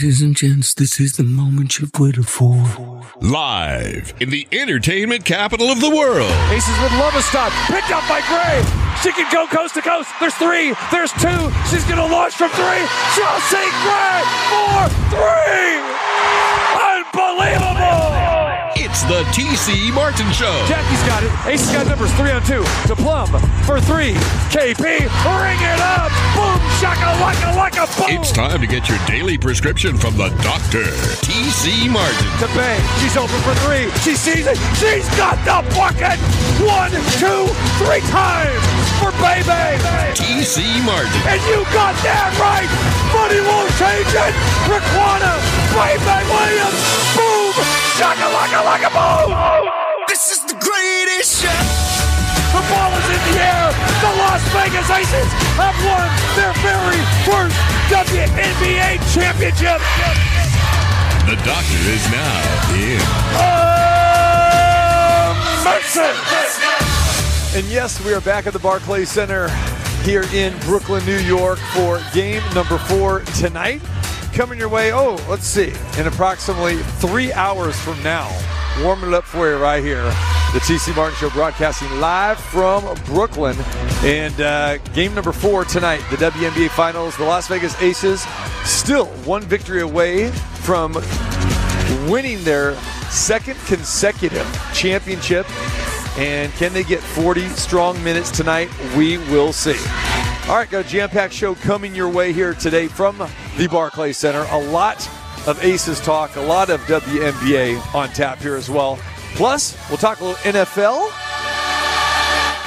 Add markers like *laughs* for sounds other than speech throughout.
Ladies and gents, this is the moment you've waited for. Live in the entertainment capital of the world. Aces with Lovestad, picked up by Gray. She can go coast to coast. There's three. There's two. She's going to launch from three. Chelsea Gray four, three. Unbelievable. The TC Martin Show. Jackie's got it. Aces got numbers three on two. To Plum for three. KP, ring it up. Boom, shaka, laka, laka, boom. It's time to get your daily prescription from the doctor, TC Martin. to Bay. She's open for three. She sees it. She's got the bucket. One, two, three times for Bay Bay. TC Martin. And you got that right. Money won't change it. Riquna, Bay Bay Williams. Boom. Shaka laka laka boom. This is the greatest show! The ball is in the air. The Las Vegas Aces have won their very first WNBA championship. The doctor is now in. Mercy. And yes, we are back at the Barclays Center here in Brooklyn, New York for game number four tonight. Coming your way, oh, let's see, in approximately three hours from now. Warming it up for you right here. The TC Martin Show broadcasting live from Brooklyn. And uh, game number four tonight, the WNBA Finals. The Las Vegas Aces still one victory away from winning their second consecutive championship. And can they get 40 strong minutes tonight? We will see. All right, got a jam packed show coming your way here today from the Barclays Center. A lot of Aces talk, a lot of WNBA on tap here as well. Plus, we'll talk a little NFL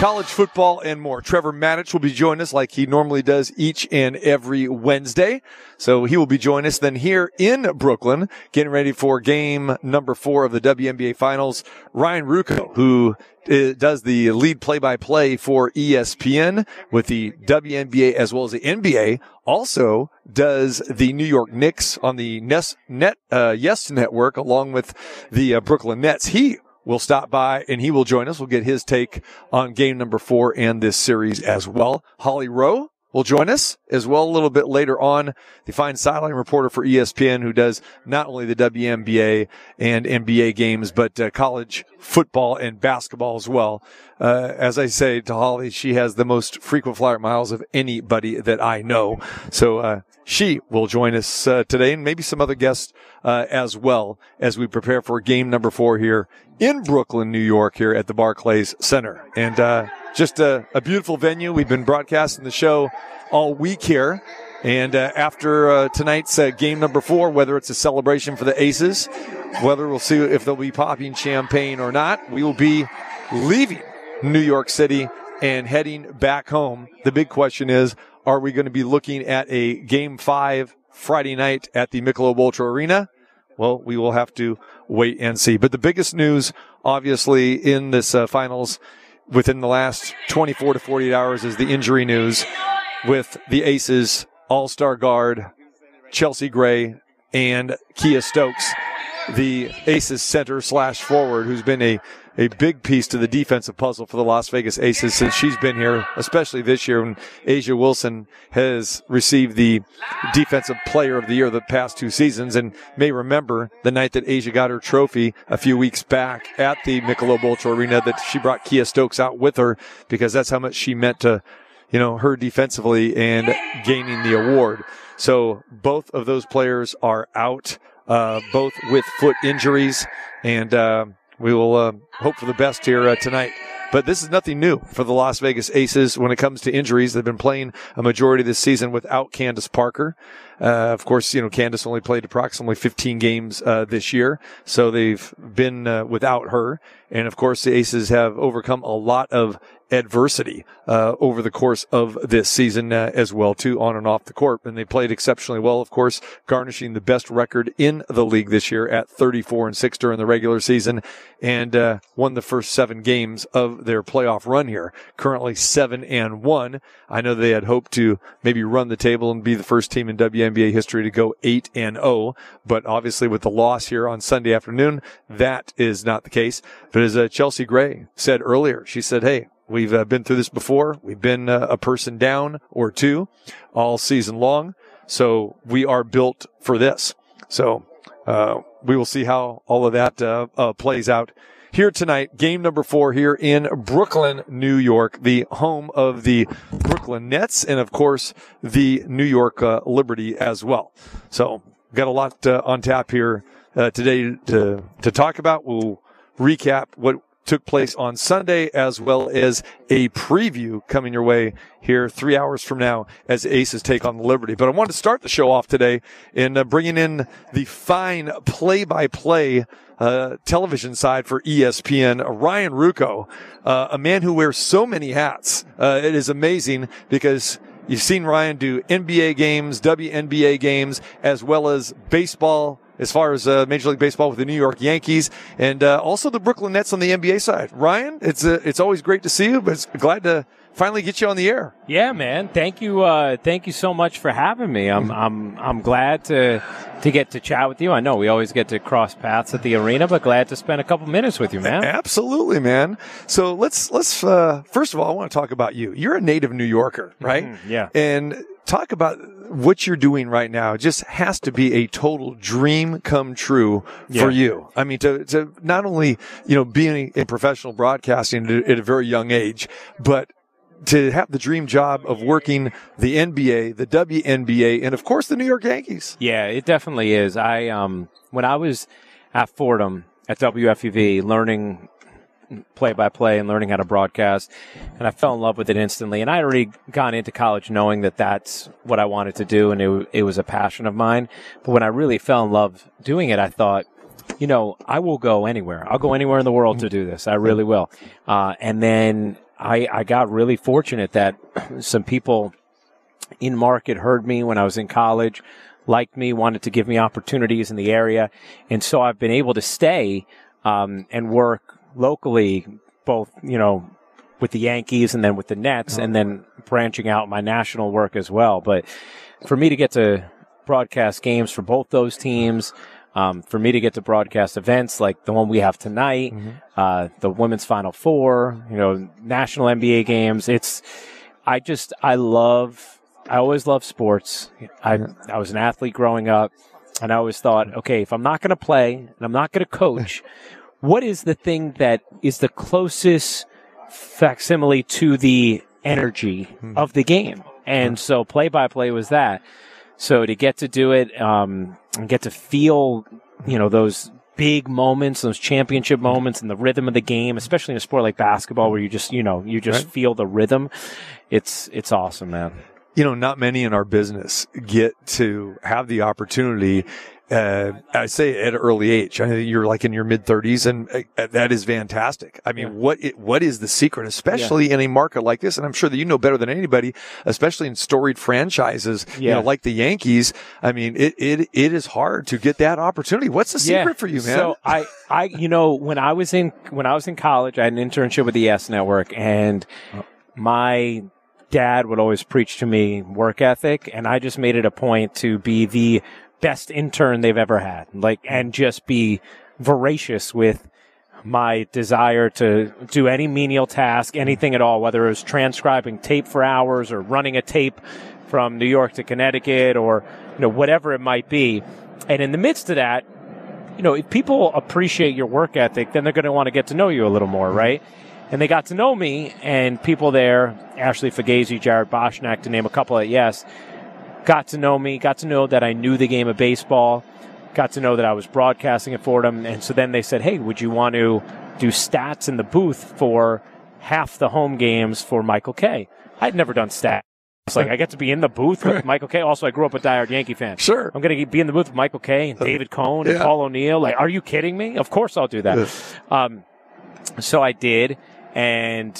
college football, and more. Trevor Matich will be joining us like he normally does each and every Wednesday. So he will be joining us then here in Brooklyn, getting ready for game number four of the WNBA finals. Ryan Ruocco, who uh, does the lead play-by-play for ESPN with the WNBA as well as the NBA, also does the New York Knicks on the Net, uh, Yes Network along with the uh, Brooklyn Nets. He will stop by and he will join us. We'll get his take on game number four and this series as well. Holly Rowe will join us as well a little bit later on. The fine sideline reporter for ESPN who does not only the WNBA and NBA games, but uh, college football and basketball as well. Uh, as I say to Holly, she has the most frequent flyer miles of anybody that I know. So, uh, she will join us uh, today and maybe some other guests uh, as well as we prepare for game number four here in Brooklyn, New York, here at the Barclays Center. And uh, just a, a beautiful venue. We've been broadcasting the show all week here. And uh, after uh, tonight's uh, game number four, whether it's a celebration for the Aces, whether we'll see if they'll be popping champagne or not, we will be leaving New York City and heading back home. The big question is, are we going to be looking at a game five Friday night at the Michelob Ultra Arena? Well, we will have to wait and see. But the biggest news, obviously, in this uh, finals within the last 24 to 48 hours is the injury news with the Aces All-Star guard Chelsea Gray and Kiah Stokes, the Aces center slash forward, who's been a a big piece to the defensive puzzle for the Las Vegas Aces since she's been here, especially this year when A'ja Wilson has received the defensive player of the year the past two seasons and may remember the night that A'ja got her trophy a few weeks back at the Michelob Ultra Arena that she brought Kiah Stokes out with her because that's how much she meant to you know, her defensively and gaining the award. So both of those players are out, uh, both with foot injuries and, uh, we will, uh, hope for the best here uh, tonight. But this is nothing new for the Las Vegas Aces when it comes to injuries. They've been playing a majority this season without Candace Parker. Uh, of course, you know, Candace only played approximately 15 games, uh, this year. So they've been, uh, without her. And of course, the Aces have overcome a lot of adversity, uh, over the course of this season, uh, as well, too, on and off the court. And they played exceptionally well, of course, garnishing the best record in the league this year at 34 and 6 during the regular season and, uh, won the first seven games of their playoff run here. Currently seven and one. I know they had hoped to maybe run the table and be the first team in WNBA history to go eight and oh, but obviously with the loss here on Sunday afternoon, that is not the case. But as uh, Chelsea Gray said earlier, she said, Hey, We've uh, been through this before. We've been uh, a person down or two all season long. So we are built for this. So uh, we will see how all of that uh, uh, plays out here tonight. Game number four here in Brooklyn, New York, the home of the Brooklyn Nets, and of course the New York uh, Liberty as well. So got a lot uh, on tap here uh, today to to talk about. We'll recap what took place on Sunday, as well as a preview coming your way here three hours from now as Aces take on the Liberty. But I wanted to start the show off today in uh, bringing in the fine play-by-play uh, television side for ESPN, Ryan Ruocco, uh, a man who wears so many hats. Uh, it is amazing because you've seen Ryan do NBA games, WNBA games, as well as baseball, as far as uh, Major League Baseball with the New York Yankees and uh, also the Brooklyn Nets on the NBA side. Ryan, it's uh, it's always great to see you, but it's glad to finally get you on the air. Yeah, man. Thank you. Uh, thank you so much for having me. I'm I'm I'm glad to to get to chat with you. I know we always get to cross paths at the arena, but glad to spend a couple minutes with you, man. Absolutely, man. So let's let's uh, first of all, I want to talk about you. You're a native New Yorker, right? Mhm, yeah. And talk about what you're doing right now. It just has to be a total dream come true for Yeah. you. I mean, to to not only you know being in professional broadcasting at at a very young age, but to have the dream job of working the NBA, the WNBA, and of course the New York Yankees. Yeah, it definitely is. I um when I was at Fordham at WFUV learning play by play and learning how to broadcast and I fell in love with it instantly. And I had already gone into college knowing that that's what I wanted to do and it, it was a passion of mine. But when I really fell in love doing it I thought you know I will go anywhere. I'll go anywhere in the world to do this. I really will. Uh, and then I I got really fortunate that *clears throat* some people in market heard me when I was in college, liked me, wanted to give me opportunities in the area. And so I've been able to stay, um, and work locally, both, you know, with the Yankees and then with the Nets and then branching out my national work as well. But for me to get to broadcast games for both those teams, um, for me to get to broadcast events like the one we have tonight, uh, the women's final four, you know, national NBA games, it's, I just, I love, I always love sports. I, I was an athlete growing up and I always thought, okay, if I'm not going to play and I'm not going to coach, *laughs* what is the thing that is the closest facsimile to the energy of the game? And so play by play was that. So to get to do it, um, and get to feel, you know, those big moments, those championship moments and the rhythm of the game, especially in a sport like basketball where you just, you know, you just Right. feel the rhythm. It's, it's awesome, man. you know, not many in our business get to have the opportunity. Uh, I say at an early age. I think you're like in your mid thirties, and uh, that is fantastic. I mean, Yeah. what it, what is the secret, especially in a market like this? And I'm sure that you know better than anybody, especially in storied franchises, you know, like the Yankees. I mean, it it it is hard to get that opportunity. What's the secret for you, man? So I, I, you know, when I was in when I was in college, I had an internship with the Yes Network, and my dad would always preach to me work ethic, and I just made it a point to be the best intern they've ever had, like, mm-hmm. and just be voracious with my desire to do any menial task, mm-hmm. anything at all, whether it was transcribing tape for hours or running a tape from New York to Connecticut or, you know, whatever it might be. And in the midst of that, you know, if people appreciate your work ethic, then they're going to want to get to know you a little more, mm-hmm. right? And they got to know me, and people there, Ashley Fagazi, Jared Boschnack, to name a couple at Yes, got to know me, got to know that I knew the game of baseball, got to know that I was broadcasting at Fordham. And so then they said, hey, would you want to do stats in the booth for half the home games for Michael Kay? I'd never done stats. It's like I get to be in the booth with Michael Kay. Also, I grew up a diehard Yankee fan. Sure. I'm going to be in the booth with Michael Kay. and David Cone and Yeah. Paul O'Neill. Like, are you kidding me? Of course I'll do that. Um, so I did, and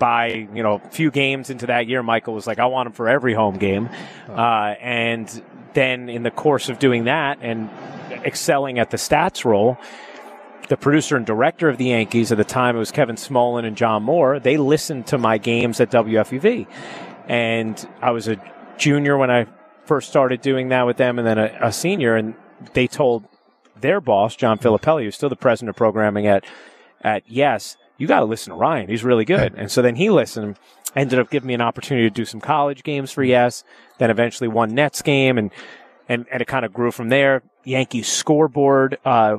by you know a few games into that year, Michael was like, "I want him for every home game," uh, and then in the course of doing that and excelling at the stats role. The producer and director of the Yankees at the time, it was Kevin Smolin and John Moore. They listened to my games at WFUV, and I was a junior when I first started doing that with them, and then a, a senior. And they told their boss, John Filippelli, who's still the president of programming at at Yes, you got to listen to Ryan. He's really good. And so then he listened, ended up giving me an opportunity to do some college games for Yes, then eventually one Nets game, and and and it kind of grew from there. Yankees scoreboard. Uh,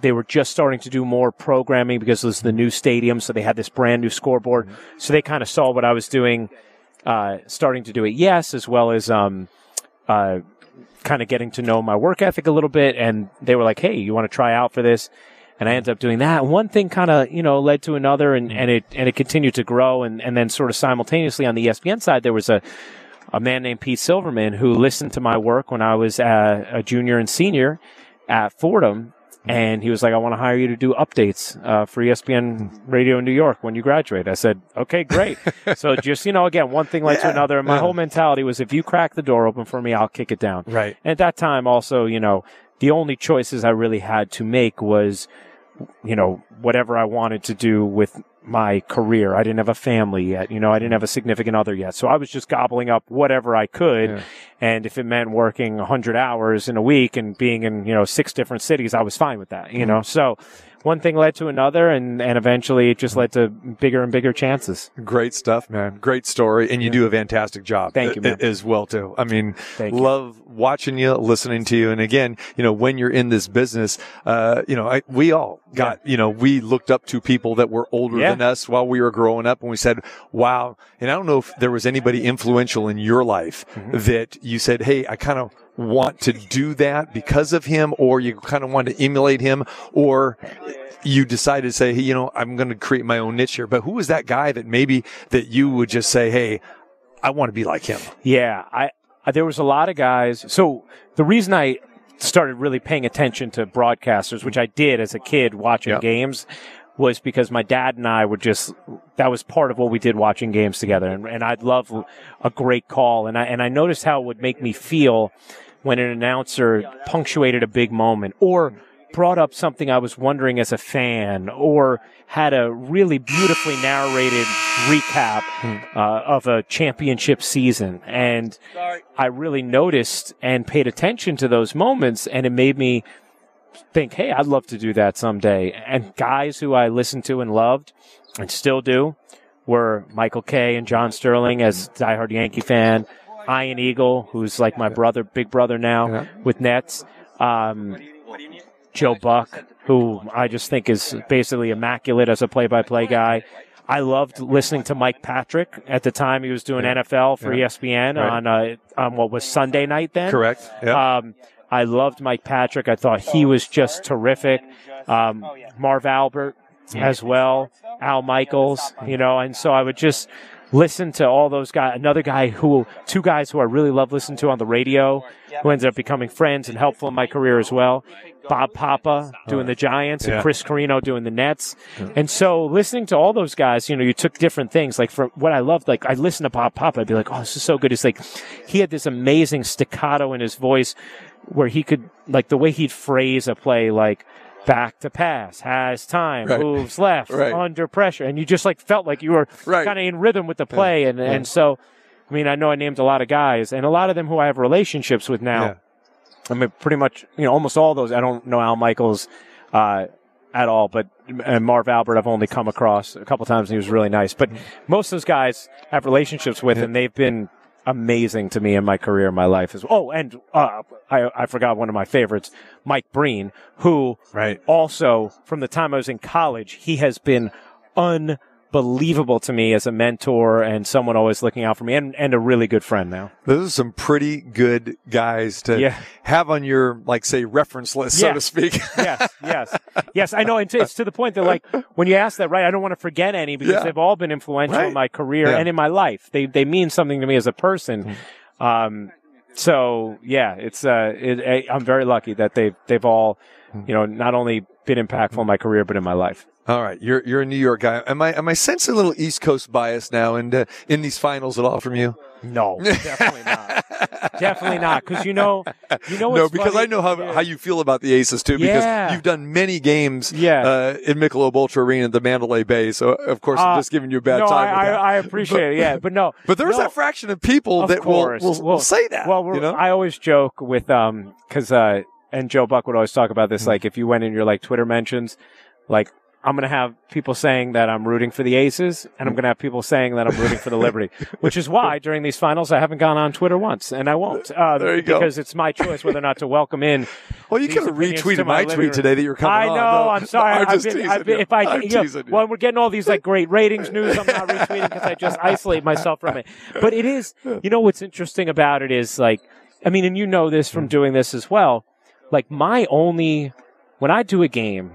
they were just starting to do more programming because it was the new stadium, so they had this brand new scoreboard. So they kind of saw what I was doing, uh, starting to do it. Yes, as well as um, uh, kind of getting to know my work ethic a little bit, and they were like, "Hey, you want to try out for this?" And I ended up doing that. One thing kind of, you know, led to another and, and it, and it continued to grow. And, and then sort of simultaneously on the ESPN side, there was a, a man named Pete Silverman who listened to my work when I was uh, a junior and senior at Fordham. And he was like, I want to hire you to do updates uh, for ESPN Radio in New York when you graduate. I said, okay, great. *laughs* so just, you know, again, one thing led to another. And my yeah. whole mentality was if you crack the door open for me, I'll kick it down. Right. And at that time, also, you know, the only choices I really had to make was, you know, whatever I wanted to do with my career. I didn't have a family yet. You know, I didn't have a significant other yet. So I was just gobbling up whatever I could. Yeah. And if it meant working 100 hours in a week and being in, you know, six different cities, I was fine with that, you mm-hmm. know. So one thing led to another and, and eventually it just led to bigger and bigger chances. Great stuff, man. Great story. And you do a fantastic job. Thank you, man. As well, too. I mean, Thank you. love watching you, listening to you. And again, you know, when you're in this business, uh, you know, I, we all got, you know, we looked up to people that were older Yeah. than us while we were growing up and we said, wow. And I don't know if there was anybody influential in your life Mm-hmm. that you said, Hey, I kind of want to do that because of him, or you kind of want to emulate him, or you decided to say, Hey, you know, I'm going to create my own niche here. But who was that guy that maybe that you would just say, Hey, I want to be like him? Yeah, I, I there was a lot of guys. So the reason I started really paying attention to broadcasters, which I did as a kid watching Yeah. games, was because my dad and I would just that was part of what we did watching games together, and, and I'd love a great call, and I and I noticed how it would make me feel when an announcer punctuated a big moment or brought up something I was wondering as a fan or had a really beautifully narrated recap uh, of a championship season. And I really noticed and paid attention to those moments and it made me think, hey, I'd love to do that someday. And guys who I listened to and loved and still do were Michael Kay and John Sterling as diehard Yankee fan, Ian Eagle, who's like my brother, big brother now Yeah. with Nets, um, Joe Buck, who I just think is basically immaculate as a play-by-play guy. I loved listening to Mike Patrick at the time he was doing NFL for Yeah. ESPN Right. on uh, on what was Sunday night then. Correct. Yeah. Um, I loved Mike Patrick. I thought he was just terrific. Um, Marv Albert as well, Al Michaels, you know, and so I would just listen to all those guys. Another guy who, two guys who I really love listening to on the radio, who ended up becoming friends and helpful in my career as well. Bob Papa doing the Giants Yeah. and Chris Carrino doing the Nets. And so listening to all those guys, you know, you took different things. Like for what I loved, like I listened to Bob Papa, I'd be like, oh, this is so good. It's like he had this amazing staccato in his voice where he could, like the way he'd phrase a play, like, Back to pass, has time, Right. moves left, Right. under pressure, and you just like felt like you were Right. kind of in rhythm with the play, and and so, I mean, I know I named a lot of guys, and a lot of them who I have relationships with now. Yeah. I mean, pretty much, you know, almost all those. I don't know Al Michaels uh, at all, but and Marv Albert I've only come across a couple times, and he was really nice. But most of those guys have relationships with, and they've been amazing to me in my career, in my life as well. Oh, and uh, I I forgot one of my favorites, Mike Breen, who Right. also from the time I was in college, he has been unbelievable to me as a mentor and someone always looking out for me, and and a really good friend now. Those are some pretty good guys to Yeah. have on your, like, say, reference list, so Yeah. to speak. *laughs* yes, yes, yes. I know. And it's to the point that, like, *laughs* when you ask that, right? I don't want to forget any because Yeah. they've all been influential Right. in my career and in my life. They they mean something to me as a person. Mm-hmm. Um, so yeah, it's uh, it, I- I'm very lucky that they've they've all, Mm-hmm. you know, not only been impactful in my career but in my life. All right, you're you're a New York guy. Am I am I sensing a little East Coast bias now and uh, in these finals at all from you? No, *laughs* definitely not. definitely not. Because you know, you know, what's no, because funny? I know how Yeah. how you feel about the Aces too. Because Yeah. you've done many games, Yeah. uh, in Michelob Ultra Arena, the Mandalay Bay. So of course I'm Uh, just giving you a bad no, time. I. I, I appreciate it. Yeah, but no, *laughs* but there's no. that fraction of people Of that will, will, will say that. Well, we're, you know? I always joke with um because uh and Joe Buck would always talk about Hmm. this. Like if you went in your like Twitter mentions, like I'm going to have people saying that I'm rooting for the Aces, and I'm going to have people saying that I'm rooting for the Liberty, *laughs* which is why during these finals I haven't gone on Twitter once, and I won't. Uh, There you go. Because it's my choice whether or not to welcome in. *laughs* Well, you could have retweeted my living tweet today that you're coming I on. know. No, I'm sorry. *laughs* I'm I've just been, teasing I've been, you. if I, I'm you know, you. when we're getting all these like great ratings news, I'm not retweeting because I just isolate myself from it. But it is, you know, what's interesting about it is like, I mean, and you know this from doing this as well. Like my only, when I do a game,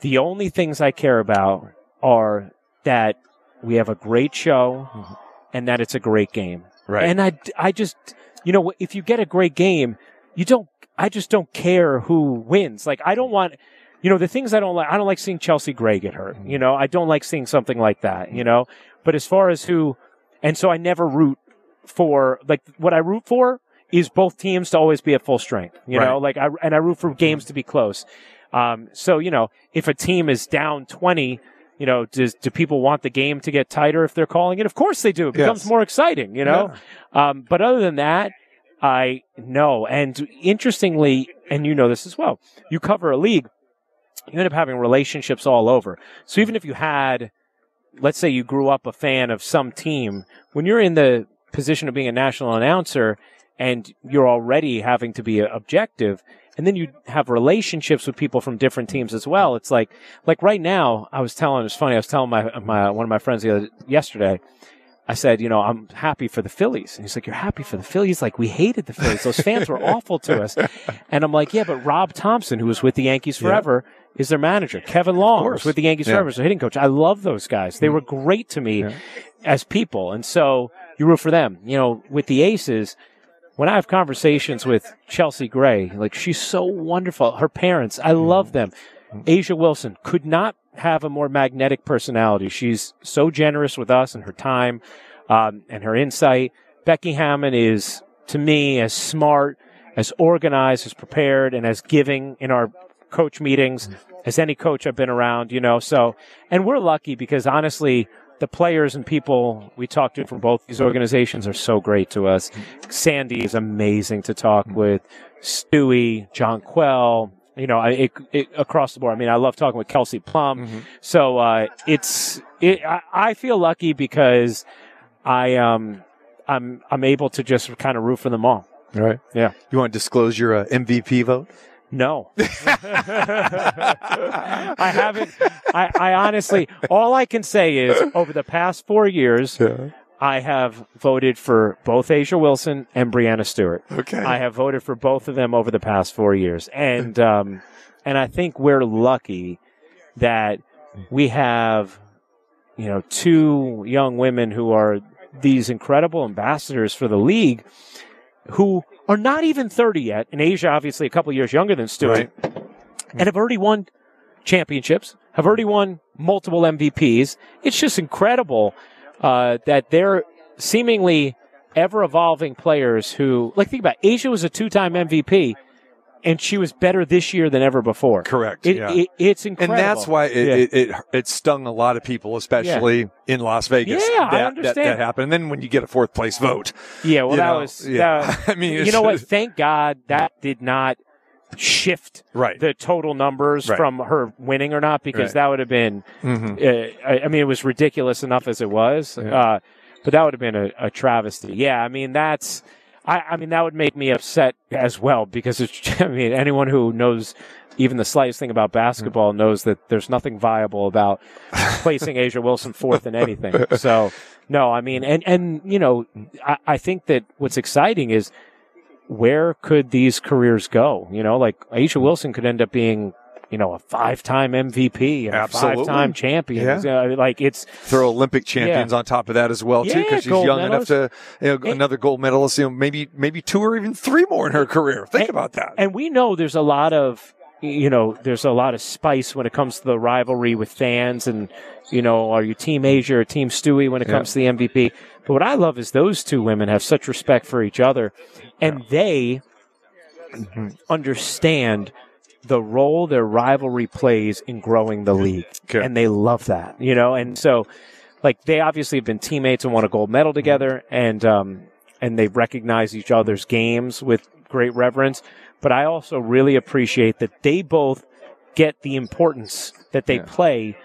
the only things I care about are that we have a great show mm-hmm. and that it's a great game. Right. And I, I just, you know, if you get a great game, you don't, I just don't care who wins. Like, I don't want, you know, the things I don't like, I don't like seeing Chelsea Gray get hurt. Mm-hmm. You know, I don't like seeing something like that, you know, but as far as who, and so I never root for, like, what I root for is both teams to always be at full strength, you know, like, I, and I root for games to be close. Um, so, you know, if a team is down 20, you know, does, do people want the game to get tighter if they're calling it? Of course they do. It becomes Yes. more exciting, you know? Um, but other than that, I know. And interestingly, and you know this as well, you cover a league, you end up having relationships all over. So even if you had, let's say you grew up a fan of some team, when you're in the position of being a national announcer and you're already having to be objective, and then you have relationships with people from different teams as well. It's like, like right now, I was telling, it's funny, I was telling my, my, one of my friends the other, yesterday, I said, you know, I'm happy for the Phillies. And he's like, you're happy for the Phillies? Like, we hated the Phillies. Those fans were awful to us. *laughs* And I'm like, yeah, but Rob Thomson, who was with the Yankees forever, is their manager. Kevin Long was with the Yankees Yeah. Mm-hmm. forever, is their hitting coach. I love those guys. They were great to me as people. And so you root for them. You know, with the Aces, when I have conversations with Chelsea Gray, like she's so wonderful. Her parents, I love them. A'ja Wilson could not have a more magnetic personality. She's so generous with us and her time um, and her insight. Becky Hammon is, to me, as smart, as organized, as prepared, and as giving in our coach meetings as any coach I've been around, you know. So, and we're lucky because honestly, the players and people we talk to from both these organizations are so great to us. Sandy is amazing to talk with. Stewie, Jonquel, you know, it, it, across the board. I mean, I love talking with Kelsey Plum. So uh, it's it, I, I feel lucky because I um I'm I'm able to just kind of root for them all. Right. Yeah. You want to disclose your uh, MVP vote? No. *laughs* I haven't. I, I honestly, all I can say is over the past four years, I have voted for both A'ja Wilson and Breanna Stewart. Okay. I have voted for both of them over the past four years, and um, and I think we're lucky that we have, you know, two young women who are these incredible ambassadors for the league, who are not even thirty yet. And A'ja, obviously, a couple years younger than Stewart, and have already won championships, have already won multiple MVPs. It's just incredible uh, that they're seemingly ever evolving players who, like, think about it. A'ja was a two time MVP, and she was better this year than ever before. Correct, It, yeah. it- it's incredible, And that's why it, Yeah. it, it it stung a lot of people, especially in Las Vegas. Yeah, I that, That, understand. that happened. And then when you get a fourth place vote, Yeah, well, that know, was. yeah. that- *laughs* I mean, you know what? Thank God that did not shift Right. the total numbers Right. from her winning or not, because Right. Mm-hmm. that would have been. Uh, I, I mean, it was ridiculous enough as it was, uh, but that would have been a, a travesty. Yeah, I mean that's. I, I mean that would make me upset as well because it's. *laughs* I mean, anyone who knows even the slightest thing about basketball knows that there's nothing viable about placing A'ja Wilson fourth in anything. *laughs* So, no, I mean, and, and, you know, I, I think that what's exciting is where could these careers go? You know, like A'ja Wilson could end up being, you know, a five-time MVP and Absolutely. a five-time champion. Yeah. Like it's throw Olympic champions on top of that as well too, Yeah, because she's young enough to you know, And- another gold medalist. You know, maybe maybe two or even three more in her career. Think about that. and we know there's a lot of you know there's a lot of spice when it comes to the rivalry with fans and you know are you team A'ja or team stewie when it comes to the mvp but what i love is those two women have such respect for each other and they mm-hmm. understand the role their rivalry plays in growing the league. Okay. and they love that you know? And so like they obviously have been teammates and won a gold medal together and um and they recognize each other's games with great reverence. But i also really appreciate that they both get the importance that they play,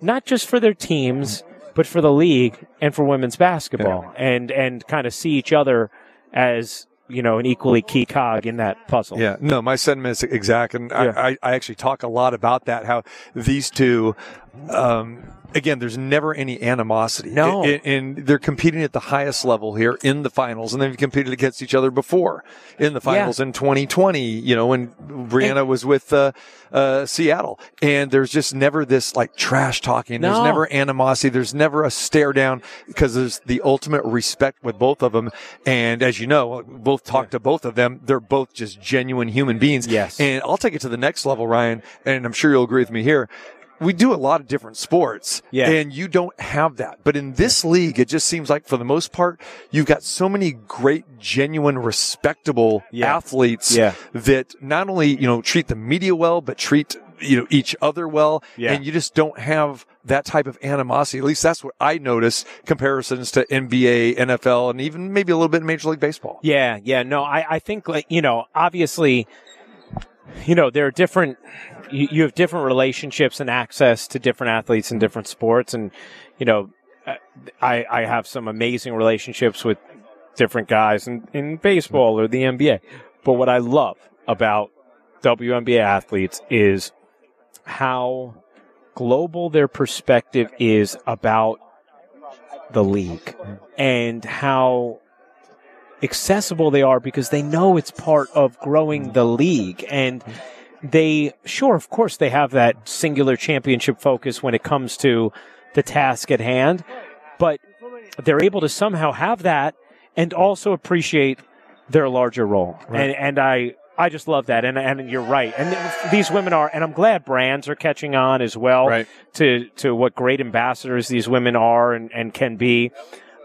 not just for their teams, but for the league and for women's basketball, and and kind of see each other as you know an equally key cog in that puzzle. Yeah, no, my sentiment is exact, and Yeah. I, I, I actually talk a lot about that. How these two, um, again, there's never any animosity. No. and, and they're competing at the highest level here in the finals, and they've competed against each other before in the finals in 2020. You know, when Breanna was with uh, uh, Seattle, and there's just never this like trash talking. There's No. never animosity. There's never a stare down because there's the ultimate respect with both of them. And as you know, both talked to both of them. They're both just genuine human beings. Yes. And I'll take it to the next level, Ryan, and I'm sure you'll agree with me here. We do a lot of different sports, Yeah. and you don't have that. But in this league, it just seems like for the most part, you've got so many great, genuine, respectable Yeah. athletes Yeah. that not only, you know, treat the media well, but treat, you know, each other well. Yeah. And you just don't have that type of animosity. At least that's what I notice comparisons to NBA, NFL, and even maybe a little bit in Major League Baseball. Yeah, yeah. No, I, I think like you know, obviously, you know, there are different. You, you have different relationships and access to different athletes in different sports, and you know, I I have some amazing relationships with different guys in, in baseball or the NBA. But what I love about WNBA athletes is how global their perspective is about the league and how accessible they are because they know it's part of growing the league. And they sure of course they have that singular championship focus when it comes to the task at hand but they're able to somehow have that and also appreciate their larger role. And and I I just love that. And and you're right. And th- these women are and I'm glad brands are catching on as well Right. to to what great ambassadors these women are and, and can be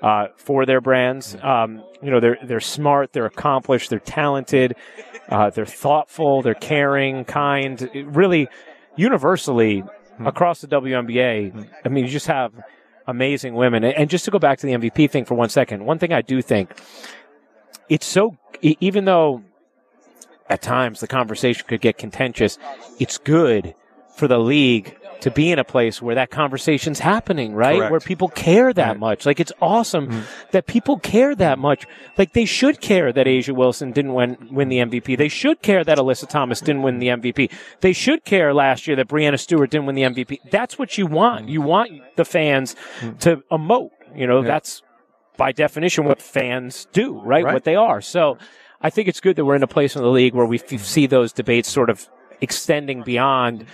uh, for their brands. Um, you know, they're they're smart, they're accomplished, they're talented, uh, they're thoughtful, they're caring, kind. It really, universally across the WNBA, I mean, you just have amazing women. And just to go back to the MVP thing for one second, one thing I do think it's so even though at times the conversation could get contentious, it's good for the league to be in a place where that conversation's happening, right? Correct. Where people care that much. Like it's awesome mm. that people care that much. Like they should care that A'ja Wilson didn't win, win the MVP. They should care that Alyssa Thomas didn't win the MVP. They should care last year that Breanna Stewart didn't win the MVP. That's what you want. Mm. You want the fans mm. to emote. You know, that's by definition what fans do, right? Right. What they are. So I think it's good that we're in a place in the league where we f- see those debates sort of extending beyond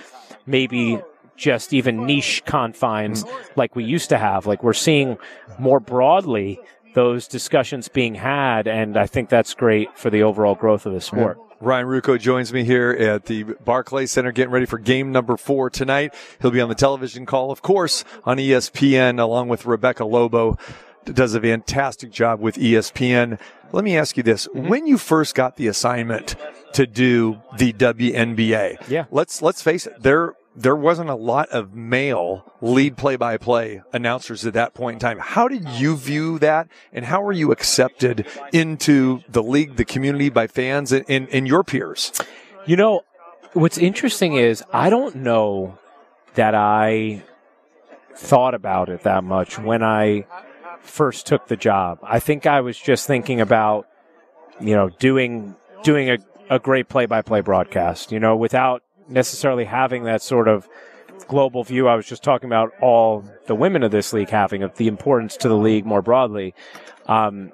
maybe just even niche confines like we used to have. Like we're seeing more broadly those discussions being had, and I think that's great for the overall growth of the sport. Ryan Ruocco joins me here at the Barclays Center, getting ready for game number four tonight. He'll be on the television call, of course, on ESPN, along with Rebecca Lobo. Does a fantastic job with ESPN. Let me ask you this: Mm-hmm. When you first got the assignment to do the WNBA, Yeah. let's let's face it, there there wasn't a lot of male lead play-by-play announcers at that point in time. How did you view that, and how were you accepted into the league, the community, by fans and, and, and your peers? You know, what's interesting is I don't know that I thought about it that much when I first took the job. I think I was just thinking about, you know, doing doing a, a great play by play broadcast, you know, without necessarily having that sort of global view I was just talking about all the women of this league having of the importance to the league more broadly. Um,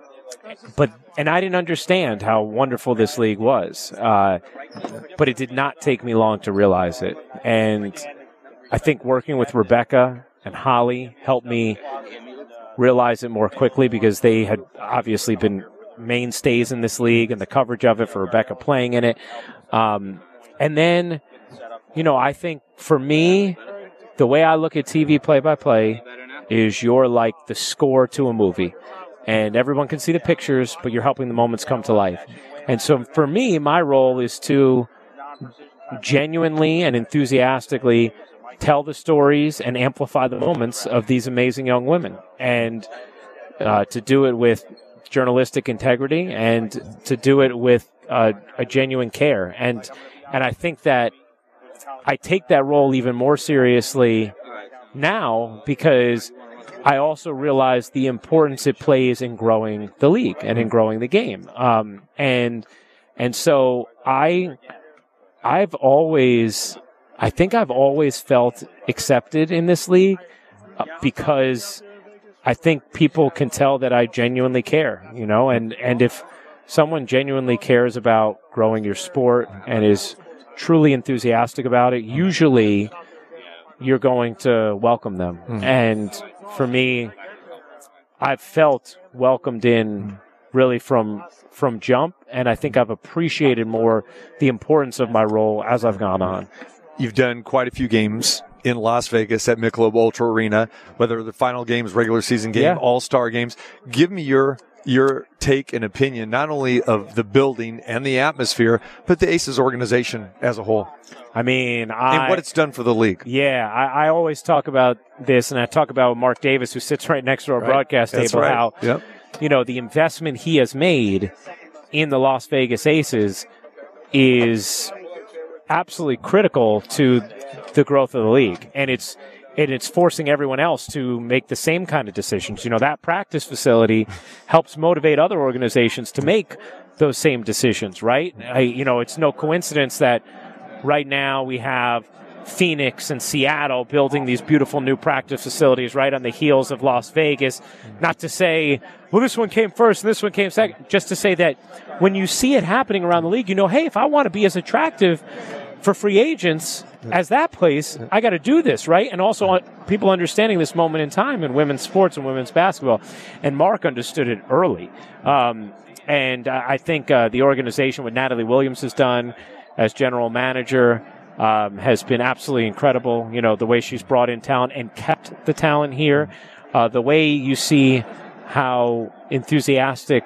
but and I didn't understand how wonderful this league was. Uh, but it did not take me long to realize it. And I think working with Rebecca and Holly helped me realize it more quickly because they had obviously been mainstays in this league and the coverage of it for Rebecca playing in it. Um, and then, you know, I think for me, the way I look at TV play by play is you're like the score to a movie. And everyone can see the pictures, but you're helping the moments come to life. And so for me, my role is to genuinely and enthusiastically tell the stories and amplify the moments of these amazing young women. And uh, to do it with journalistic integrity and to do it with uh, a genuine care. And and I think that I take that role even more seriously now because I also realize the importance it plays in growing the league and in growing the game. Um, and and so I I've always I think I've always felt accepted in this league uh, because I think people can tell that I genuinely care, you know, and and if someone genuinely cares about growing your sport and is truly enthusiastic about it, mm-hmm. usually you're going to welcome them. Mm. And for me, I've felt welcomed in mm. really from from jump, and I think I've appreciated more the importance of my role as I've gone on. You've done quite a few games in Las Vegas at Michelob Ultra Arena, whether the final games, regular season game, Yeah. all star games. Give me your your take and opinion, not only of the building and the atmosphere, but the Aces organization as a whole, I mean, I and what it's done for the league. Yeah, I, I always talk about this, and I talk about Mark Davis, who sits right next to our broadcast That's table. right. How Yep. you know the investment he has made in the Las Vegas Aces is absolutely critical to the growth of the league, and it's and it's forcing everyone else to make the same kind of decisions. You know, that practice facility helps motivate other organizations to make those same decisions, right? I, you know, it's no coincidence that right now we have Phoenix and Seattle building these beautiful new practice facilities right on the heels of Las Vegas. Not to say, well, this one came first and this one came second, just to say that when you see it happening around the league, you know, hey, if I want to be as attractive for free agents as that place, I got to do this, right? And also uh, people understanding this moment in time in women's sports and women's basketball. And Mark understood it early. Um, and I think uh, the organization, what Natalie Williams has done as general manager, um, has been absolutely incredible. You know, the way she's brought in talent and kept the talent here, uh, the way you see how enthusiastic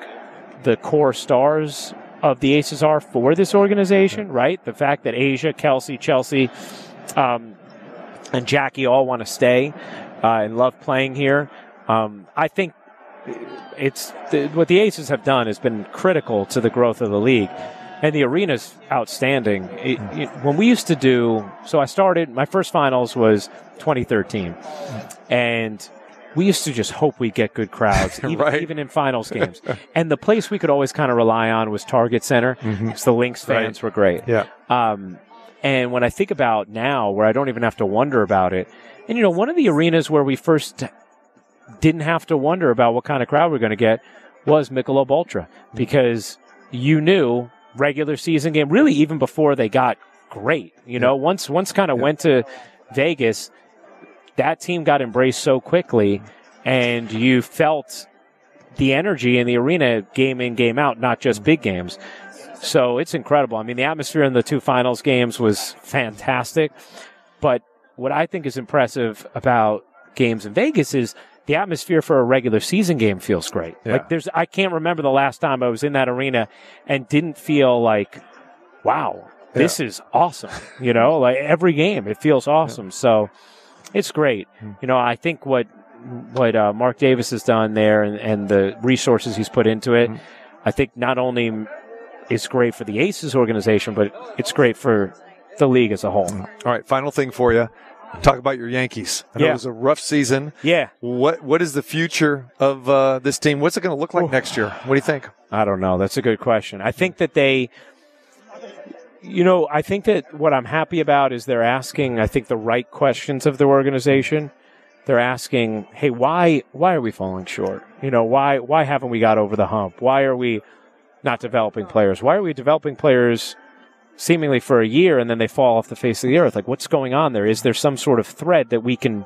the core stars of the Aces are for this organization, right? The fact that A'ja, Kelsey, Chelsea, um, and Jackie all want to stay uh, and love playing here. Um, I think it's the, what the Aces have done has been critical to the growth of the league. And the arena's outstanding. It, it, when we used to do, so I started, my first finals was 2013. And we used to just hope we get good crowds, *laughs* even, Right. even in finals *laughs* games. and the place we could always kind of rely on was Target Center because the Lynx fans were great. Yeah. Um, and when I think about now, where I don't even have to wonder about it, and you know, one of the arenas where we first didn't have to wonder about what kind of crowd we're going to get was Michelob Ultra because you knew regular season game, really even before they got great. You know, once once kind of went to Vegas, that team got embraced so quickly, and you felt the energy in the arena game in game out, not just big games. So it's incredible. I mean, the atmosphere in the two finals games was fantastic. But what I think is impressive about games in Vegas is the atmosphere for a regular season game feels great. Yeah. Like there's, I can't remember the last time I was in that arena and didn't feel like, wow, this is awesome. You know, like every game, it feels awesome. So it's great. You know, I think what what uh, Mark Davis has done there and, and the resources he's put into it, I think not only it's great for the Aces organization, but it's great for the league as a whole. All right. Final thing for you. Talk about your Yankees. I know Yeah. it was a rough season. Yeah, What What is the future of uh, this team? What's it going to look like next year? What do you think? I don't know. That's a good question. I think that they, you know, I think that what I'm happy about is they're asking, I think, the right questions of their organization. They're asking, hey, why, why are we falling short? You know, why, why haven't we got over the hump? Why are we not developing players? Why are we developing players seemingly for a year and then they fall off the face of the earth? Like, what's going on there? Is there some sort of thread that we can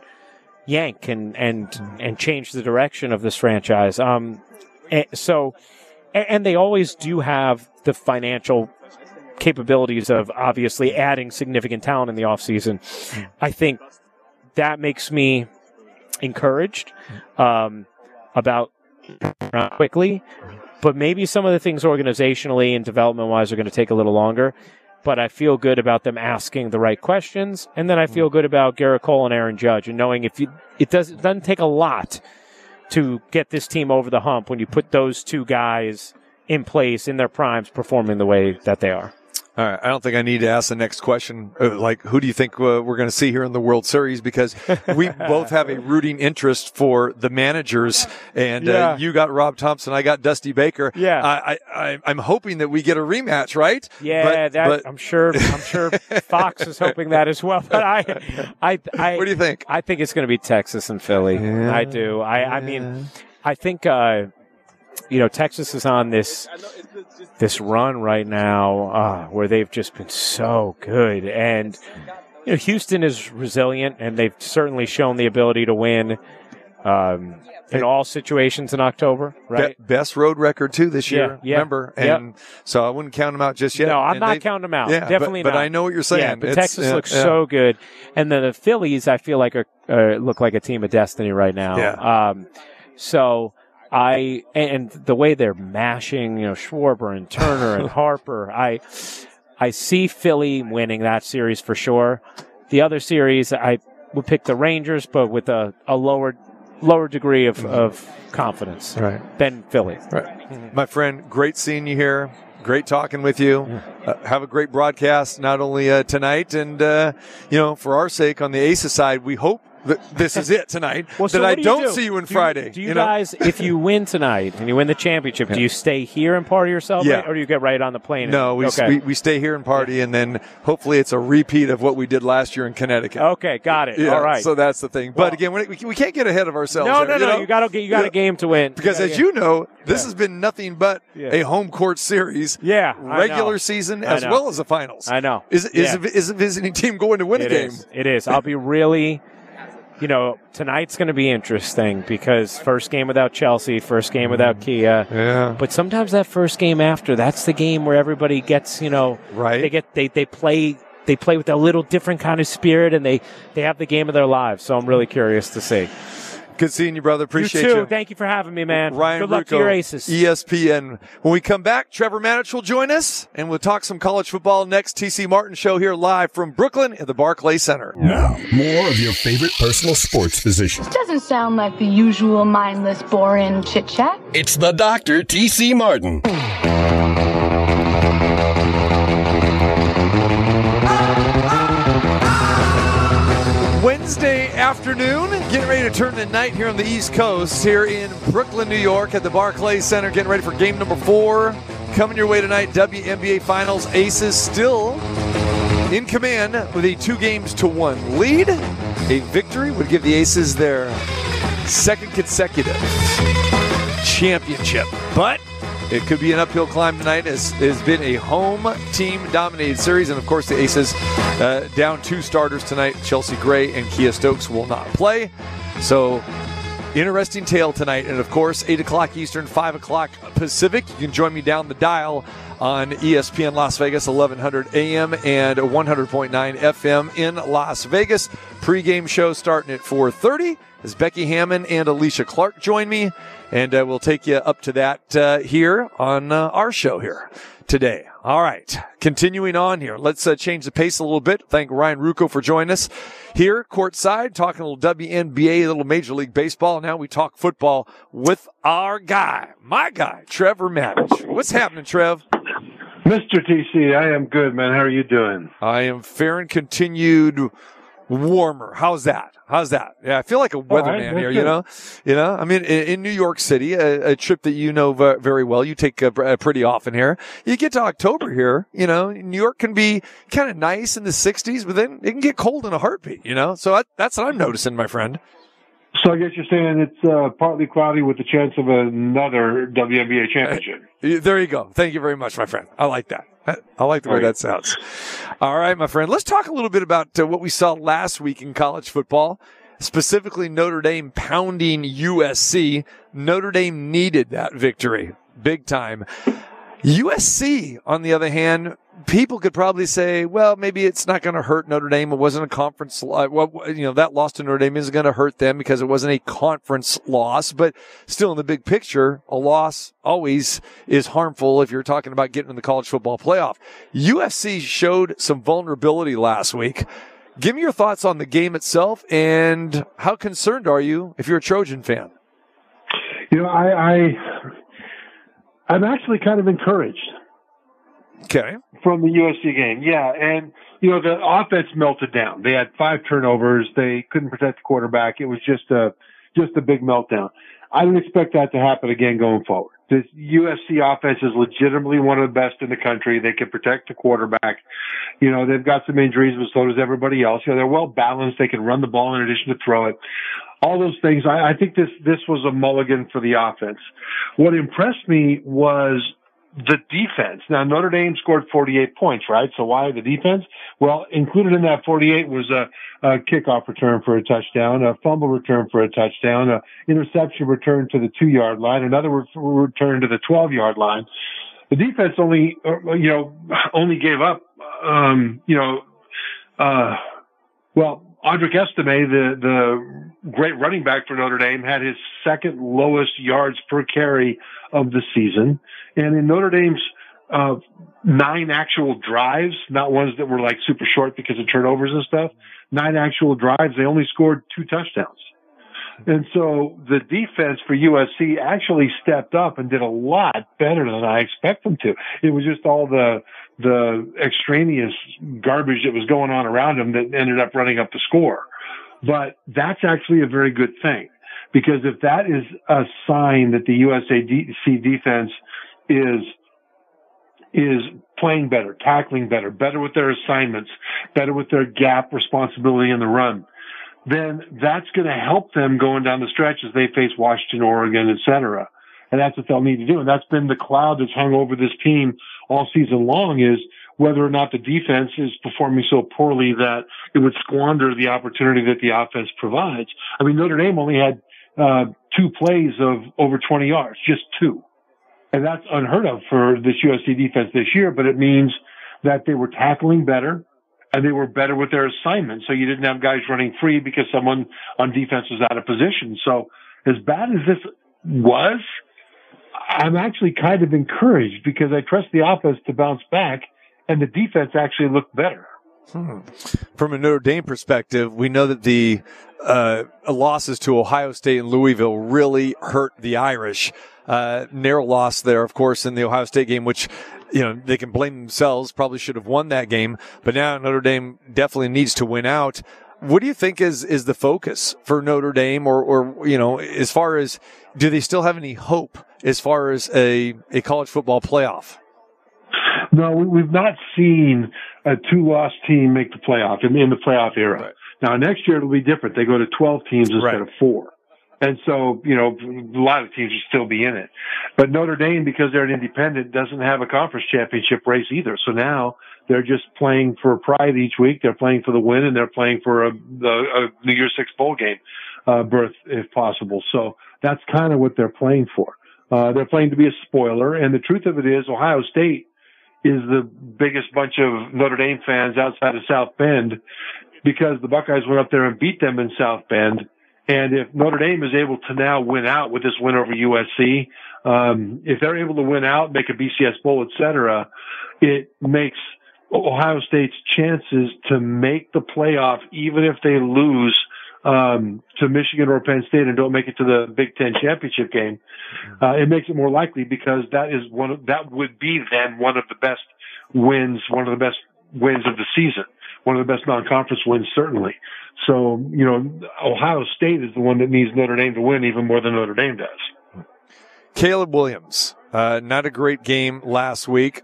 yank and and and change the direction of this franchise? Um, and so, and they always do have the financial capabilities of obviously adding significant talent in the offseason. I think that makes me encouraged um, about quickly, but maybe some of the things organizationally and development wise are going to take a little longer. But I feel good about them asking the right questions, and then I feel good about Gerrit Cole and Aaron Judge, and knowing if you, it does it doesn't take a lot to get this team over the hump when you put those two guys in place in their primes, performing the way that they are. All right. I don't think I need to ask the next question. Uh, like, who do you think uh, we're going to see here in the World Series? Because we *laughs* both have a rooting interest for the managers. And Yeah. uh, you got Rob Thomson. I got Dusty Baker. Yeah. I, I, I'm hoping that we get a rematch, right? Yeah, But- that but- I'm sure. I'm sure *laughs* Fox is hoping that as well. But I, I, I what do you think? I think it's going to be Texas and Philly. Yeah. I do. I, I mean, I think uh, you know Texas is on this this run right now uh, where they've just been so good, and you know Houston is resilient, and they've certainly shown the ability to win. Um, in all situations in October, right? Be- best road record too this year. yeah, Remember, yep. and so I wouldn't count them out just yet. No, I'm And not counting them out. Yeah, but- Definitely but, not. I know what you're saying. Yeah, but It's- Texas yeah, looks yeah. so good, and then the Phillies, I feel like are uh, look like a team of destiny right now. Yeah. Um, so I and the way they're mashing, you know, Schwarber and Turner and *laughs* Harper, I I see Philly winning that series for sure. The other series, I would pick the Rangers, but with a, a lower lower degree of, of confidence Mm-hmm. Right. than Philly. Right. My friend, great seeing you here. Great talking with you. Uh, have a great broadcast, not only uh, tonight, and, uh, you know, for our sake on the Aces side, we hope this is it tonight. Well, so that I do don't do? see you in Do Friday. Do you, know? guys, if you win tonight and you win the championship, do you stay here and party yourself, Yeah. or do you get right on the plane? and- No, we, okay. we, we stay here and party, and then hopefully it's a repeat of what we did last year in Connecticut. okay, got it. Yeah, All right. So that's the thing. Well- but again, we, we can't get ahead of ourselves. no, here, no, no. know? You got to you got Yeah. a game to win Because as you know, this Yeah. has been nothing but Yeah. a home court series. Yeah, regular season as well as the finals. I know. Is is Yeah. a, is a visiting team going to win a game? is. It is. I'll be really. You know, tonight's going to be interesting because first game without Chelsea, first game without mm. Kiah. Yeah. But sometimes that first game after, that's the game where everybody gets, you know, Right. They get they they play they play with a little different kind of spirit, and they they have the game of their lives. So I'm really curious to see. Good seeing you, brother. Appreciate you you. too. Thank you for having me, man. Ryan Good luck to your aces. ESPN. When we come back, Trevor Matich will join us, and we'll talk some college football next. TC Martin show here live from Brooklyn at the Barclays Center. Now, more of your favorite personal sports physician. Doesn't sound like the usual mindless, boring chit chat. It's the Dr. T.C. Martin. Wednesday afternoon, getting ready to turn the night here on the East Coast, here in Brooklyn, New York, at the Barclays Center, getting ready for game number four. Coming your way tonight, WNBA Finals Aces still in command with a two games to one lead. A victory would give the Aces their second consecutive championship. But it could be an uphill climb tonight it has been a home team dominated series. And of course, the Aces uh, down two starters tonight. Chelsea Gray and Kiah Stokes will not play. So, interesting tale tonight. And of course, 8 o'clock Eastern, 5 o'clock Pacific. You can join me down the dial on ESPN Las Vegas, 1100 AM and 100.9 FM in Las Vegas. Pre-game show starting at 4:30 as Becky Hammon and Alicia Clark join me, and uh, we'll take you up to that uh, here on uh, our show here today. All right, continuing on here. Let's uh, change the pace a little bit. Thank Ryan Ruocco for joining us here courtside, talking a little WNBA, a little Major League Baseball. Now we talk football with our guy, my guy, Trevor Matich. What's happening, Trev? Mr. TC, I am good, man. How are you doing? I am fair and continued warmer. How's that? How's that? Yeah, I feel like a weatherman that's here. You know, you know. I mean, in, in New York City, a, a trip that you know ve- very well. You take uh, uh, pretty often here. You get to October here. You know, New York can be kind of nice in the 60s, but then it can get cold in a heartbeat. You know, so I, that's what I'm noticing, my friend. So I guess you're saying it's uh, partly cloudy with the chance of another WNBA championship. Y- There you go. Thank you very much, my friend. I like that. *laughs* I- like the way that sounds. All right, my friend. Let's talk a little bit about uh, what we saw last week in college football, specifically Notre Dame pounding USC. Notre Dame needed that victory big time. USC, on the other hand, people could probably say, well, maybe it's not going to hurt Notre Dame. It wasn't a conference. Uh, well, you know, that loss to Notre Dame isn't going to hurt them because it wasn't a conference loss. But still, in the big picture, a loss always is harmful if you're talking about getting in the college football playoff. USC showed some vulnerability last week. Give me your thoughts on the game itself and how concerned are you if you're a Trojan fan? You know, I, I I'm actually kind of encouraged. Okay. From the USC game, yeah, and you know the offense melted down. They had five turnovers. They couldn't protect the quarterback. It was just a just a big meltdown. I don't expect that to happen again going forward. This USC offense is legitimately one of the best in the country. They can protect the quarterback. You know, they've got some injuries, but so does everybody else. You know, they're well balanced. They can run the ball in addition to throw it. All those things. I, I think this, this was a mulligan for the offense. What impressed me was the defense. Now Notre Dame scored 48 points, right? So why the defense? Well, included in that 48 was a, a kickoff return for a touchdown, a fumble return for a touchdown, a interception return to the two yard line, another re- return to the 12 yard line. The defense only, uh, you know, only gave up, um, you know, uh, well, Audric Estime, the, the great running back for Notre Dame, had his second lowest yards per carry of the season. And in Notre Dame's uh, nine actual drives, not ones that were like super short because of turnovers and stuff, nine actual drives, they only scored two touchdowns. And so the defense for USC actually stepped up and did a lot better than I expect them to. It was just all the the extraneous garbage that was going on around them that ended up running up the score. But that's actually a very good thing because if that is a sign that the USC defense is is playing better, tackling better, better with their assignments, better with their gap responsibility in the run, then that's going to help them going down the stretch as they face Washington, Oregon, et cetera. And that's what they'll need to do. And that's been the cloud that's hung over this team all season long is whether or not the defense is performing so poorly that it would squander the opportunity that the offense provides. I mean, Notre Dame only had uh, two plays of over 20 yards, just two. And that's unheard of for this USC defense this year, but it means that they were tackling better and they were better with their assignment. So you didn't have guys running free because someone on defense was out of position. So as bad as this was, I'm actually kind of encouraged because I trust the offense to bounce back and the defense actually looked better. Hmm. From a Notre Dame perspective, we know that the uh, losses to Ohio State and Louisville really hurt the Irish. Uh, narrow loss there, of course, in the Ohio State game, which you know they can blame themselves. Probably should have won that game, but now Notre Dame definitely needs to win out. What do you think is is the focus for Notre Dame, or or you know, as far as do they still have any hope as far as a a college football playoff? No, we've not seen a two-loss team make the playoff in, in the playoff era. Right. Now next year it'll be different. They go to 12 teams instead right. of four. And so, you know, a lot of teams will still be in it. But Notre Dame, because they're an independent, doesn't have a conference championship race either. So now they're just playing for pride each week. They're playing for the win and they're playing for a, a, a New Year's Six bowl game, uh, berth if possible. So that's kind of what they're playing for. Uh, they're playing to be a spoiler. And the truth of it is Ohio State is the biggest bunch of Notre Dame fans outside of South Bend because the Buckeyes went up there and beat them in South Bend. And if Notre Dame is able to now win out with this win over USC, um, if they're able to win out, make a BCS bowl, et cetera, it makes Ohio State's chances to make the playoff, even if they lose um, to Michigan or Penn State and don't make it to the Big Ten championship game, uh, it makes it more likely because that is one of, that would be then one of the best wins, one of the best wins of the season, one of the best non-conference wins certainly. So you know, Ohio State is the one that needs Notre Dame to win even more than Notre Dame does. Caleb Williams, uh, not a great game last week.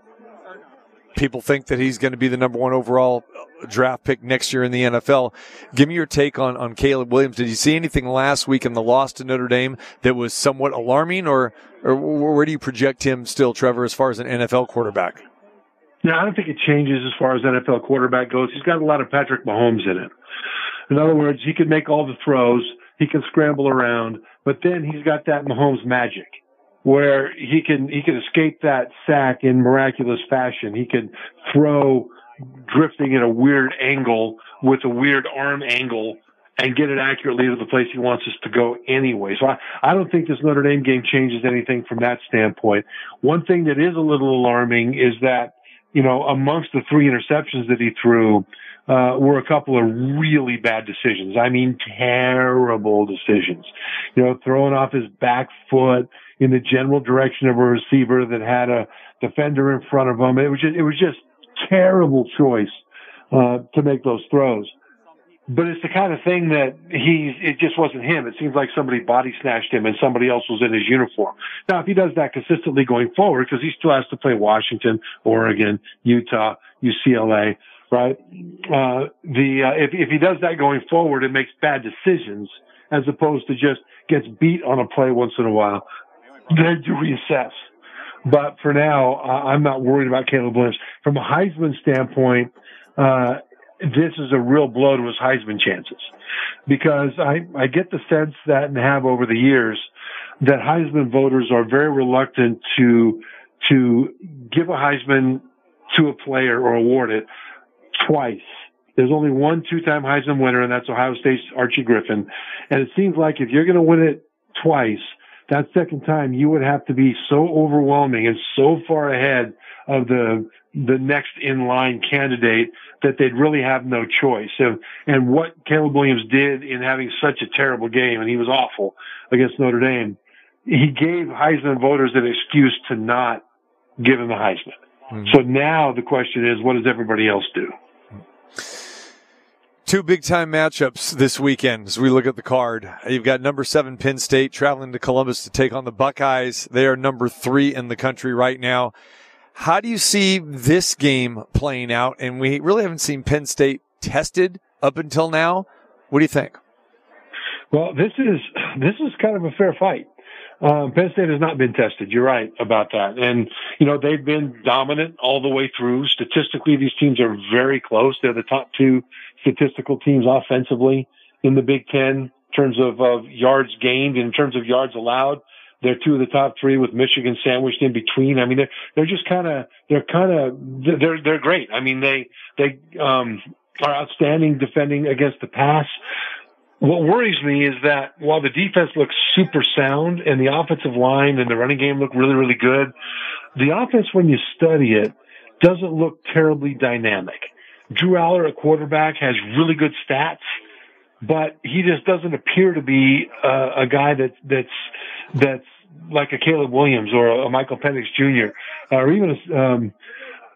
People think that he's going to be the number one overall draft pick next year in the NFL. Give me your take on, on Caleb Williams. Did you see anything last week in the loss to Notre Dame that was somewhat alarming, or, or where do you project him still, Trevor, as far as an NFL quarterback? Yeah, I don't think it changes as far as NFL quarterback goes. He's got a lot of Patrick Mahomes in it. In other words, he can make all the throws, he can scramble around, but then he's got that Mahomes magic where he can he can escape that sack in miraculous fashion. He can throw drifting in a weird angle with a weird arm angle and get it accurately to the place he wants us to go anyway. So I, I don't think this Notre Dame game changes anything from that standpoint. One thing that is a little alarming is that, you know, amongst the three interceptions that he threw, uh, were a couple of really bad decisions. I mean, terrible decisions. You know, throwing off his back foot, in the general direction of a receiver that had a defender in front of him. It was just, it was just terrible choice, uh, to make those throws. But it's the kind of thing that he's, it just wasn't him. It seems like somebody body snatched him and somebody else was in his uniform. Now, if he does that consistently going forward, because he still has to play Washington, Oregon, Utah, UCLA, right? Uh, the, uh, if, if he does that going forward and makes bad decisions as opposed to just gets beat on a play once in a while, then you reassess. But for now, uh, I'm not worried about Caleb Williams. From a Heisman standpoint, uh, this is a real blow to his Heisman chances because I, I get the sense that and have over the years that Heisman voters are very reluctant to, to give a Heisman to a player or award it twice. There's only one two-time Heisman winner and that's Ohio State's Archie Griffin. And it seems like if you're going to win it twice, that second time you would have to be so overwhelming and so far ahead of the the next in line candidate that they'd really have no choice. And, and what Caleb Williams did in having such a terrible game, and he was awful against Notre Dame, he gave Heisman voters an excuse to not give him the Heisman. Mm-hmm. So now the question is, what does everybody else do? Two big time matchups this weekend as we look at the card. You've got number seven Penn State traveling to Columbus to take on the Buckeyes. They are number three in the country right now. How do you see this game playing out? And we really haven't seen Penn State tested up until now. What do you think? Well, this is this is kind of a fair fight. Um, Penn State has not been tested. You're right about that. And, you know, they've been dominant all the way through. Statistically, these teams are very close. They're the top two statistical teams offensively in the Big Ten in terms of, of yards gained, in terms of yards allowed. They're two of the top three with Michigan sandwiched in between. I mean, they're, they're just kind of, they're kind of, they're, they're great. I mean, they, they, um, are outstanding defending against the pass. What worries me is that while the defense looks super sound and the offensive line and the running game look really, really good, the offense, when you study it, doesn't look terribly dynamic. Drew Allar, a quarterback, has really good stats, but he just doesn't appear to be uh, a guy that that's that's like a Caleb Williams or a Michael Penix Jr. or even a, um,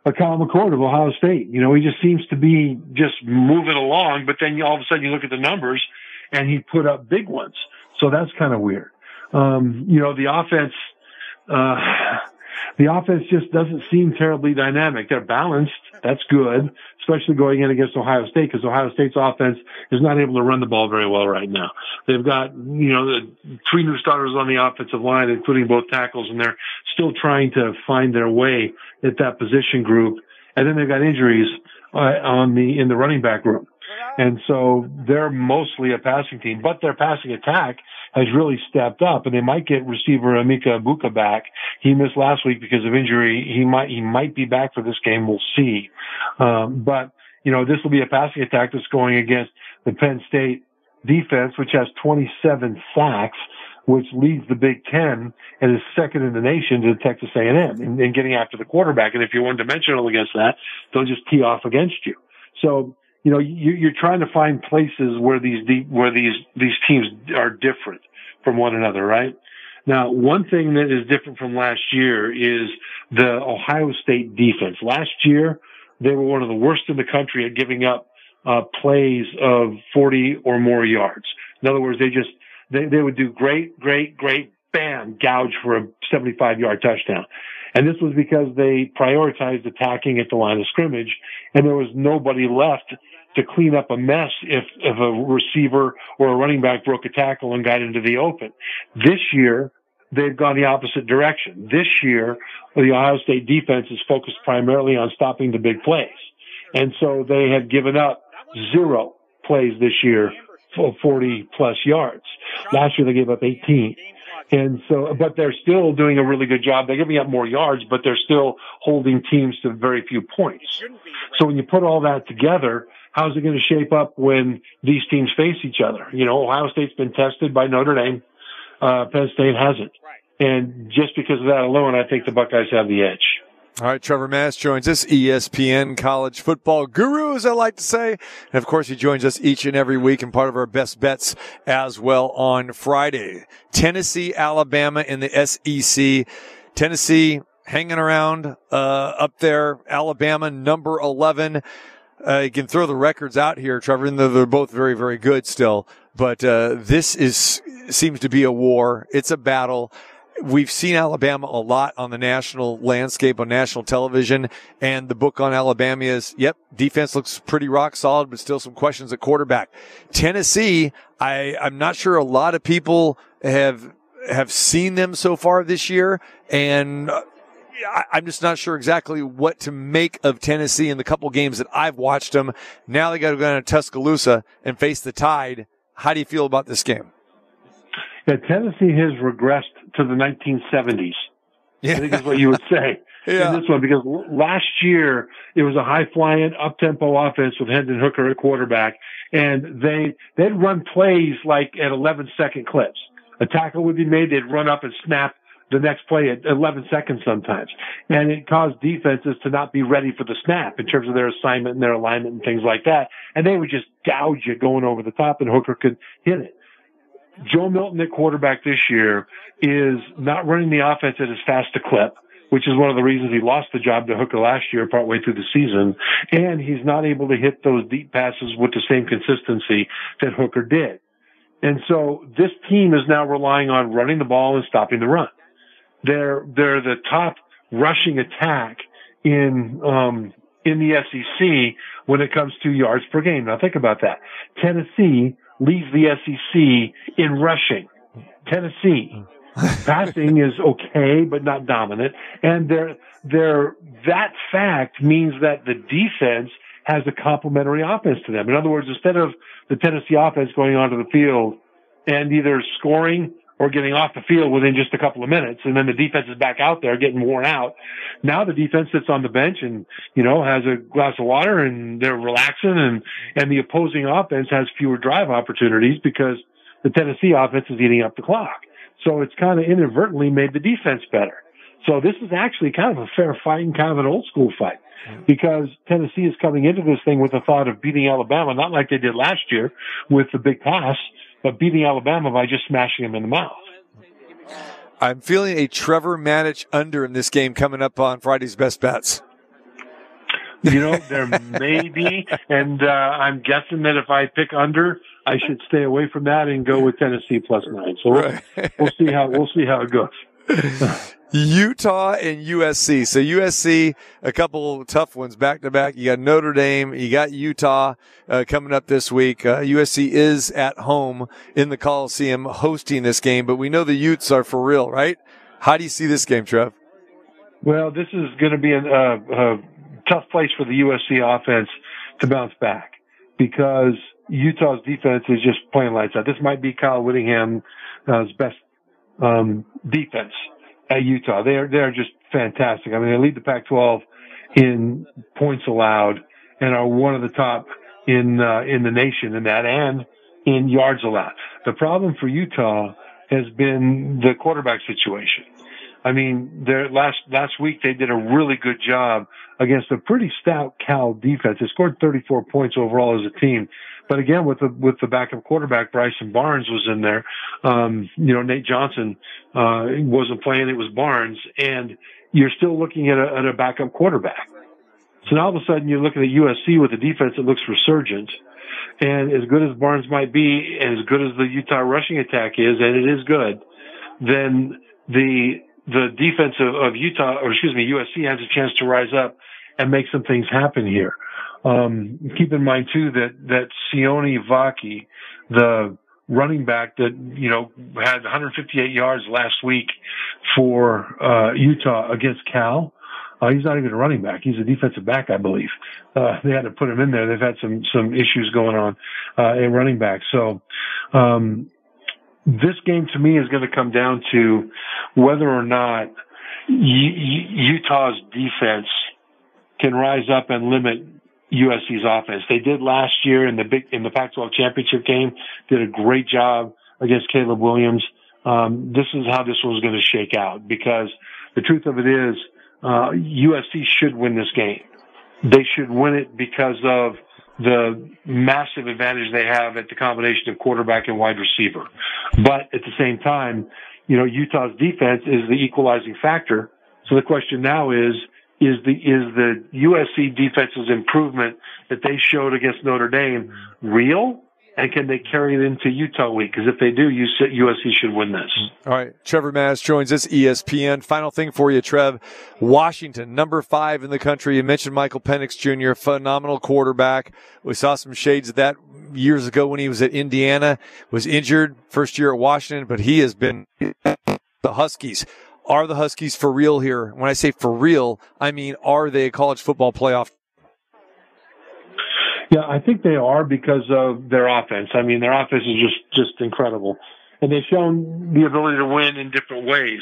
a Kyle McCord of Ohio State. You know, he just seems to be just moving along, but then all of a sudden you look at the numbers and he put up big ones. So that's kind of weird. Um, you know, the offense, uh, the offense just doesn't seem terribly dynamic. They're balanced. That's good, especially going in against Ohio State because Ohio State's offense is not able to run the ball very well right now. They've got, you know, the three new starters on the offensive line, including both tackles, and they're still trying to find their way at that position group. And then they've got injuries uh, on the, in the running back room. And so they're mostly a passing team, but their passing attack has really stepped up and they might get receiver Emeka Egbuka back. He missed last week because of injury. He might, he might be back for this game. We'll see. Um, but you know, this will be a passing attack that's going against the Penn State defense, which has 27 sacks, which leads the Big Ten and is second in the nation to Texas A&M in, in getting after the quarterback. And if you're one dimensional against that, they'll just tee off against you. So you know, you, you're trying to find places where these where these these teams are different from one another, right? Now, one thing that is different from last year is the Ohio State defense. Last year, they were one of the worst in the country at giving up uh, plays of 40 or more yards. In other words, they just they, they would do great, great, great, bam, gouge for a 75 yard touchdown. And this was because they prioritized attacking at the line of scrimmage and there was nobody left to clean up a mess if, if a receiver or a running back broke a tackle and got into the open. This year, they've gone the opposite direction. This year, the Ohio State defense is focused primarily on stopping the big plays. And so they have given up zero plays this year for 40 plus yards. Last year they gave up 18. And so, but they're still doing a really good job. They're giving up more yards, but they're still holding teams to very few points. So when you put all that together, how's it going to shape up when these teams face each other? You know, Ohio State's been tested by Notre Dame. Uh, Penn State hasn't. And just because of that alone, I think the Buckeyes have the edge. All right, Trevor Matich joins us, ESPN college football guru, as I like to say. And of course, he joins us each and every week and part of our best bets as well on Friday. Tennessee, Alabama in the SEC. Tennessee hanging around, uh, up there. Alabama, number 11. Uh, you can throw the records out here, Trevor, and they're, they're both very, very good still. But, uh, this is, seems to be a war. It's a battle we've seen Alabama a lot on the national landscape on national television. And the book on Alabama is, yep, defense looks pretty rock solid, but still some questions at quarterback. Tennessee, I, I'm not sure a lot of people have, have seen them so far this year. And uh, I'm just not sure exactly what to make of Tennessee in the couple games that I've watched them. Now they got to go down to Tuscaloosa and face the Tide. How do you feel about this game? Yeah, Tennessee has regressed to the 1970s. Yeah. I think is what you would say *laughs* Yeah. in this one because last year it was a high flying up tempo offense with Hendon Hooker at quarterback and they, they'd run plays like at 11 second clips. A tackle would be made, they'd run up and snap the next play at 11 seconds sometimes. And it caused defenses to not be ready for the snap in terms of their assignment and their alignment and things like that. And they would just gouge you going over the top and Hooker could hit it. Joe Milton at quarterback this year is not running the offense at as fast a clip, which is one of the reasons he lost the job to Hooker last year partway through the season. And he's not able to hit those deep passes with the same consistency that Hooker did. And so this team is now relying on running the ball and stopping the run. They're, they're the top rushing attack in, um, in the SEC when it comes to yards per game. Now think about that. Tennessee leads the SEC in rushing. Tennessee. *laughs* Passing is okay, but not dominant. And they're, they're, that fact means that the defense has a complementary offense to them. In other words, instead of the Tennessee offense going onto the field and either scoring or getting off the field within just a couple of minutes, and then the defense is back out there getting worn out. Now the defense sits on the bench and, you know, has a glass of water and they're relaxing and, and the opposing offense has fewer drive opportunities because the Tennessee offense is eating up the clock. So it's kind of inadvertently made the defense better. So this is actually kind of a fair fight and kind of an old school fight mm-hmm. because Tennessee is coming into this thing with the thought of beating Alabama, not like they did last year with the big pass, but beating Alabama by just smashing them in the mouth. I'm feeling a Trevor Matich under in this game coming up on Friday's best bets. You know, there may be, *laughs* and uh, I'm guessing that if I pick under, I should stay away from that and go with Tennessee plus nine. So we'll, we'll see how we'll see how it goes. *laughs* Utah and USC. So USC, a couple tough ones back to back. You got Notre Dame, you got Utah uh, coming up this week. Uh, USC is at home in the Coliseum hosting this game, but we know the Utes are for real, right? How do you see this game, Trev? Well, this is going to be a, a, a tough place for the USC offense to bounce back because Utah's defense is just playing lights out. This might be Kyle Whittingham's best um, defense at Utah. They are they are just fantastic. I mean, they lead the Pac-12 in points allowed and are one of the top in uh, in the nation in that and in yards allowed. The problem for Utah has been the quarterback situation. I mean, their last last week they did a really good job against a pretty stout Cal defense. They scored 34 points overall as a team, but again with the with the backup quarterback Bryson Barnes was in there. Um, you know, Nate Johnson uh, wasn't playing; it was Barnes, and you're still looking at a, at a backup quarterback. So now all of a sudden you're looking at USC with a defense that looks resurgent. And as good as Barnes might be, and as good as the Utah rushing attack is, and it is good, then the the defense of, of Utah, or excuse me, USC has a chance to rise up and make some things happen here. Um, keep in mind too that that Sione Vaki, the running back that you know had 158 yards last week for uh, Utah against Cal. Uh, he's not even a running back. He's a defensive back, I believe. Uh, they had to put him in there. They've had some some issues going on uh, at running back. So um, this game to me is going to come down to whether or not U- U- Utah's defense can rise up and limit USC's offense. They did last year in the big in the Pac-12 championship game. Did a great job against Caleb Williams. Um, this is how this one's going to shake out because the truth of it is, uh, USC should win this game. They should win it because of the massive advantage they have at the combination of quarterback and wide receiver. But at the same time, you know, Utah's defense is the equalizing factor. So the question now is, is the, is the USC defense's improvement that they showed against Notre Dame real? And can they carry it into Utah week? Because if they do, USC should win this. All right. Trevor Matich joins us, ESPN. Final thing for you, Trev. Washington, number five in the country. You mentioned Michael Penix Jr., phenomenal quarterback. We saw some shades of that years ago when he was at Indiana, was injured first year at Washington, but he has been the Huskies. Are the Huskies for real here? When I say for real, I mean, are they a college football playoff yeah, I think they are because of their offense. I mean, their offense is just just incredible, and they've shown the ability to win in different ways.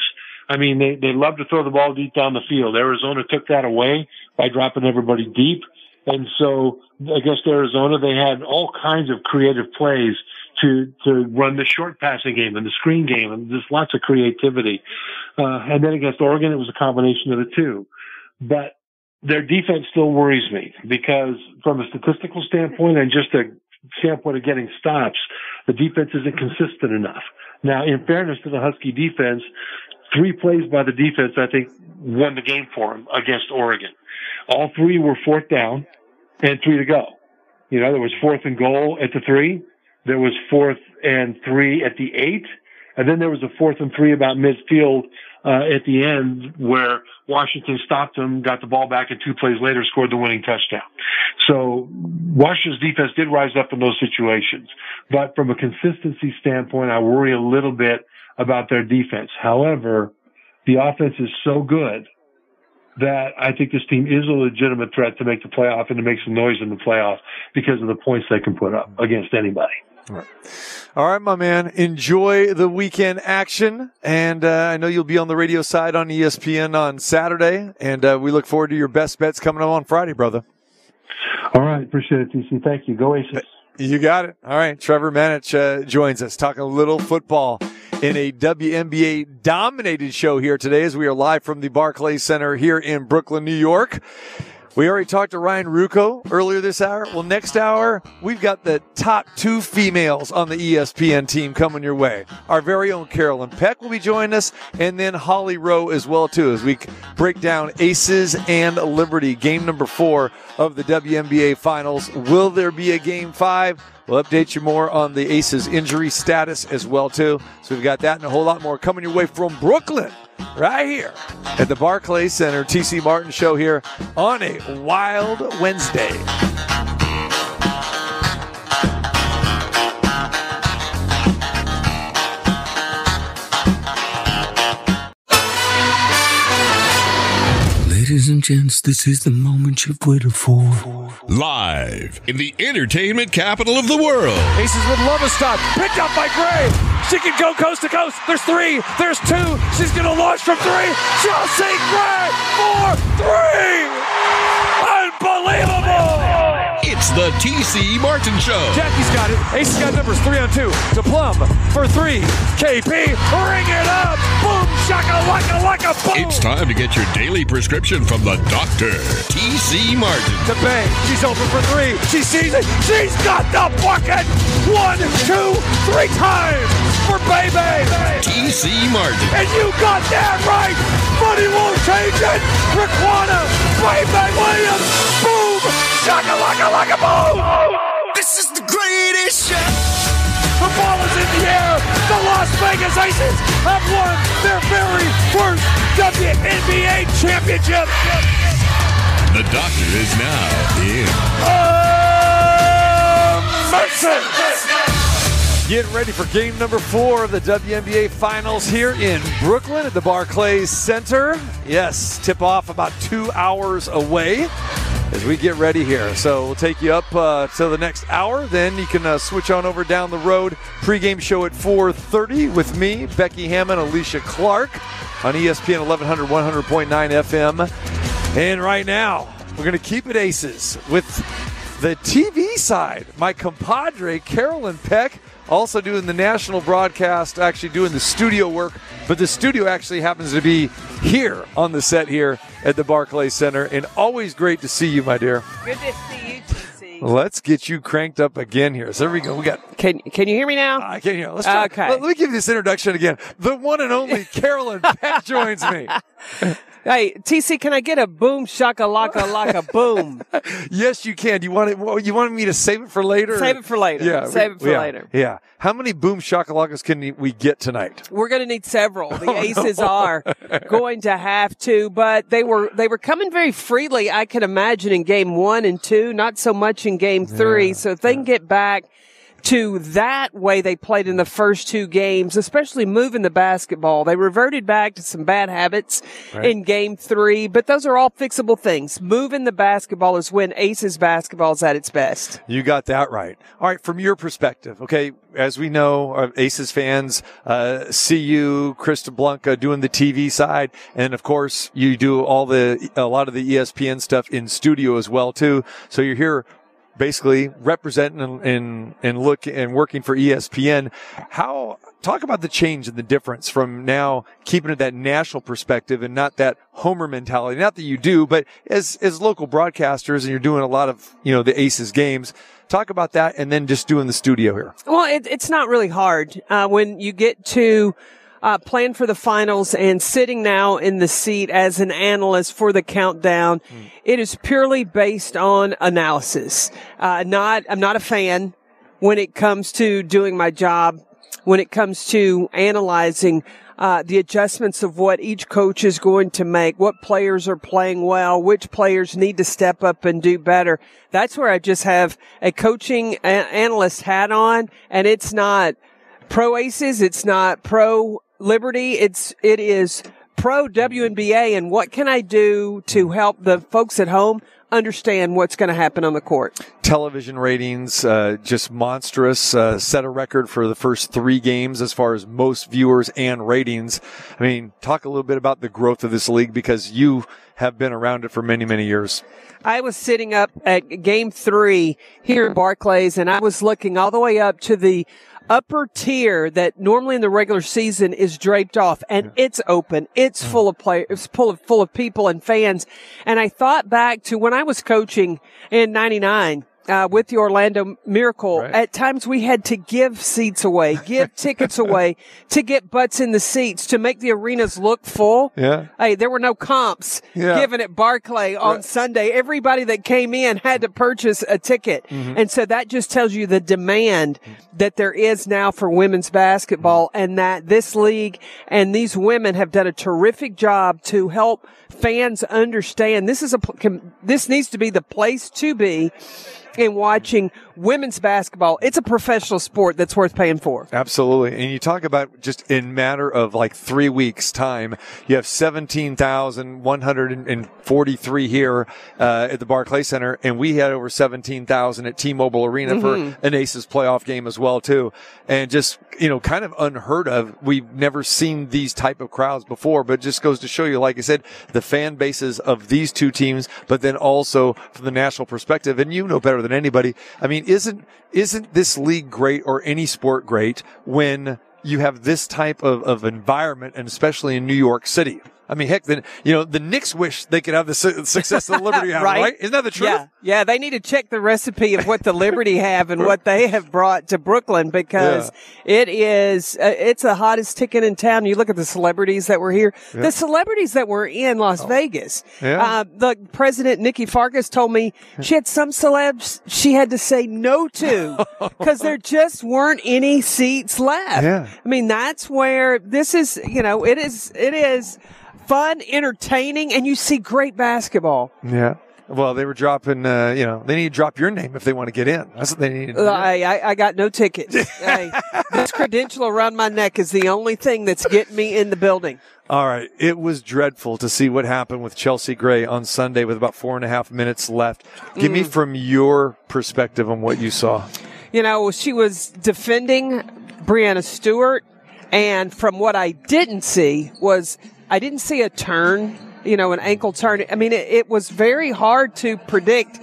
I mean, they they love to throw the ball deep down the field. Arizona took that away by dropping everybody deep, and so against Arizona, they had all kinds of creative plays to to run the short passing game and the screen game, and just lots of creativity. Uh, and then against Oregon, it was a combination of the two. But their defense still worries me because from a statistical standpoint and just a standpoint of getting stops, the defense isn't consistent enough. Now, in fairness to the Husky defense, three plays by the defense, I think, won the game for them against Oregon. All three were fourth down and three to go. You know, there was fourth and goal at the three. There was fourth and three at the eight. And then there was a fourth and three about midfield uh, at the end where Washington stopped them, got the ball back, and two plays later scored the winning touchdown. So Washington's defense did rise up in those situations. But from a consistency standpoint, I worry a little bit about their defense. However, the offense is so good that I think this team is a legitimate threat to make the playoff and to make some noise in the playoff because of the points they can put up against anybody. All right. All right, my man. Enjoy the weekend action. And uh, I know you'll be on the radio side on ESPN on Saturday. And uh, we look forward to your best bets coming up on Friday, brother. All right. Appreciate it, TC. Thank you. Go Aces. You got it. All right. Trevor Matich uh, joins us talking a little football in a WNBA dominated show here today as we are live from the Barclays Center here in Brooklyn, New York. We already talked to Ryan Ruocco earlier this hour. Well, next hour, we've got the top two females on the ESPN team coming your way. Our very own Carolyn Peck will be joining us, and then Holly Rowe as well, too, as we break down Aces and Liberty, game number four of the WNBA Finals. Will there be a game five? We'll update you more on the Aces injury status as well, too. So we've got that and a whole lot more coming your way from Brooklyn right here at the Barclays Center. TC Martin Show here on a wild Wednesday. Ladies and gents, this is the moment you've waited for. Live in the entertainment capital of the world. Aces would love a stop. Picked up by Gray. She can go coast to coast. There's three. There's two. She's going to launch from three. Chelsea Gray. Four. Three. Unbelievable. It's the TC Martin Show. Jackie's got it. Ace's got numbers three on two. To Plum for three. KP, ring it up. Boom, shaka, laka, laka, boom. It's time to get your daily prescription from the doctor, TC Martin. To Bay. She's open for three. She sees it. She's got the bucket. One, two, three times for Baby. TC Martin. And you got that right. Money won't change it. Riquna, Baby Williams. Boom. Shaka, laka, laka, boom. This is the greatest show. The ball is in the air. The Las Vegas Aces have won their very first WNBA championship. The doctor is now in. Mercy. Getting ready for game number four of the WNBA Finals here in Brooklyn at the Barclays Center. Yes, tip off about two hours away as we get ready here. So we'll take you up uh, to the next hour. Then you can uh, switch on over down the road. Pre-game show at 4:30 with me, Becky Hammon, Alicia Clark on ESPN 1100 100.9 FM. And right now, we're going to keep it aces with the TV side. My compadre Carolyn Peck also doing the national broadcast, actually doing the studio work. But the studio actually happens to be here on the set here at the Barclays Center. And always great to see you, my dear. Good to see you, TC. Let's get you cranked up again here. So there we go. We got Can Can you hear me now? I can't hear. Let's try. Okay. Let, let me give you this introduction again. The one and only *laughs* Carolyn Peck joins me. *laughs* Hey, TC, can I get a boom shaka laka *laughs* laka boom? Yes, you can. Do You want it? well, You wanted me to save it for later? Save it for later. Yeah, Save it for yeah, later. Yeah. How many boom shakalakas can we get tonight? We're going to need several. *laughs* Oh, The Aces are going to have to, but they were they were coming very freely. I can imagine in game one and two, not so much in game three. so if they can get back to that way they played in the first two games, especially moving the basketball, they reverted back to some bad habits in game three. But those are all fixable things. Moving the basketball is when Aces basketball is at its best. You got that right. All right, from your perspective, okay, as we know, uh, Aces fans uh, see you, Krista Blanca, doing the TV side, and of course, you do all the a lot of the ESPN stuff in studio as well too. So you're here basically representing and, and, and look and working for ESPN. How talk about the change and the difference from now keeping it that national perspective and not that homer mentality. Not that you do, but as as local broadcasters and you're doing a lot of you know the Aces games. Talk about that and then just doing the studio here. Well, it, it's not really hard uh, when you get to uh, plan for the finals and sitting now in the seat as an analyst for the countdown. It is purely based on analysis. Uh, not, I'm not a fan when it comes to doing my job. When it comes to analyzing uh, the adjustments of what each coach is going to make, what players are playing well, which players need to step up and do better. That's where I just have a coaching a- analyst hat on, and it's not pro aces, it's not pro liberty, it's it is pro WNBA. And what can I do to help the folks at home understand what's going to happen on the court? television ratings uh, just monstrous uh, set a record for the first three games as far as most viewers and ratings i mean talk a little bit about the growth of this league because you have been around it for many many years I was sitting up at game three here at Barclays and I was looking all the way up to the upper tier that normally in the regular season is draped off and it's open. It's mm. full of players, it's full of, full of people and fans. And I thought back to when I was coaching in 99. Uh, with the Orlando Miracle, Right. at times we had to give seats away, give *laughs* tickets away to get butts in the seats to make the arenas look full. Yeah. Hey, there were no comps Yeah. given at Barclay on Sunday. Everybody that came in had to purchase a ticket. Mm-hmm. And so that just tells you the demand that there is now for women's basketball and that this league and these women have done a terrific job to help fans understand this is a, this needs to be the place to be in watching women's basketball. It's a professional sport that's worth paying for. Absolutely. And you talk about just in matter of like three weeks time, you have 17,143 here, uh, at the Barclay Center. And we had over 17,000 at T-Mobile Arena for an Aces playoff game as well, too. And just, you know, kind of unheard of. We've never seen these type of crowds before, but just goes to show you, like I said, the fan bases of these two teams, but then also from the national perspective. And you know better than anybody. I mean, isn't, isn't this league great or any sport great when you have this type of, of environment and especially in New York City? I mean, heck, then, you know, the Knicks wish they could have the su- success the Liberty *laughs* have, right. Right. Isn't that the truth? Yeah, yeah. They need to check the recipe of what the Liberty have and what they have brought to Brooklyn because it is uh, it's the hottest ticket in town. You look at the celebrities that were here, the celebrities that were in Las Vegas. Oh. Yeah. Uh, the president Nikki Fargas told me she had some celebs she had to say no to *laughs* because there just weren't any seats left. Yeah. I mean, that's where this is. You know, it is. It is. Fun, entertaining, and you see great basketball. Yeah. Well, they were dropping, uh, you know, they need to drop your name if they want to get in. That's what they need to. I, I, I got no tickets. *laughs* hey, this credential around my neck is the only thing that's getting me in the building. All right. It was dreadful to see what happened with Chelsea Gray on Sunday with about four and a half minutes left. Give Mm. me from your perspective on what you saw. You know, she was defending Breanna Stewart, and from what I didn't see was I didn't see a turn you know, an ankle turn. I mean, it, it was very hard to predict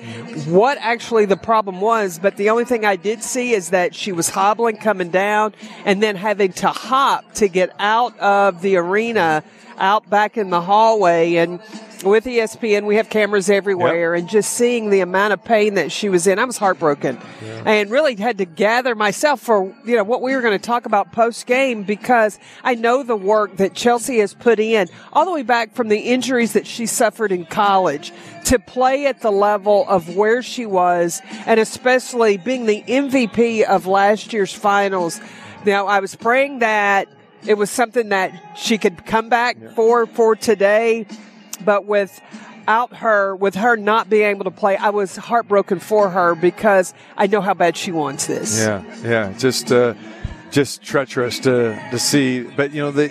what actually the problem was. But the only thing I did see is that she was hobbling coming down and then having to hop to get out of the arena, out back in the hallway. And with ESPN, we have cameras everywhere, and just seeing the amount of pain that she was in, I was heartbroken, and really had to gather myself for you know what we were going to talk about post game because I know the work that Chelsea has put in all the way back from the injuries that she suffered in college to play at the level of where she was, and especially being the MVP of last year's finals. Now, I was praying that it was something that she could come back for for today but without her, with her not being able to play, I was heartbroken for her because I know how bad she wants this. Yeah, yeah, just uh, just treacherous to to see. But you know the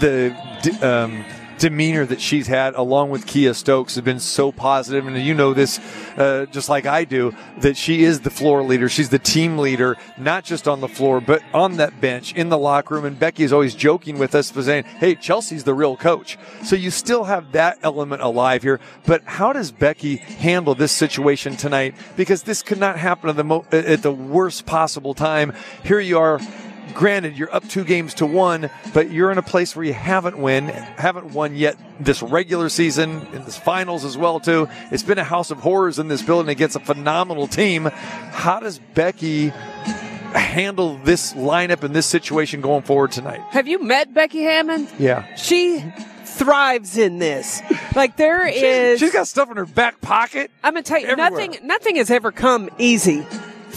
the um, demeanor that she's had, along with Kiah Stokes, has been so positive. And you know this, uh, just like I do, that she is the floor leader. She's the team leader, not just on the floor, but on that bench in the locker room. And Becky is always joking with us, for saying, "Hey, Chelsea's the real coach." So you still have that element alive here. But how does Becky handle this situation tonight? Because this could not happen at the mo- at the worst possible time. Here you are granted you're up two games to one but you're in a place where you haven't win haven't won yet this regular season in this finals as well too it's been a house of horrors in this building against a phenomenal team how does becky handle this lineup and this situation going forward tonight Have you met Becky Hammon? yeah She thrives in this. Like there is. she's got stuff in her back pocket I'm gonna tell you, everywhere. nothing. Nothing has ever come easy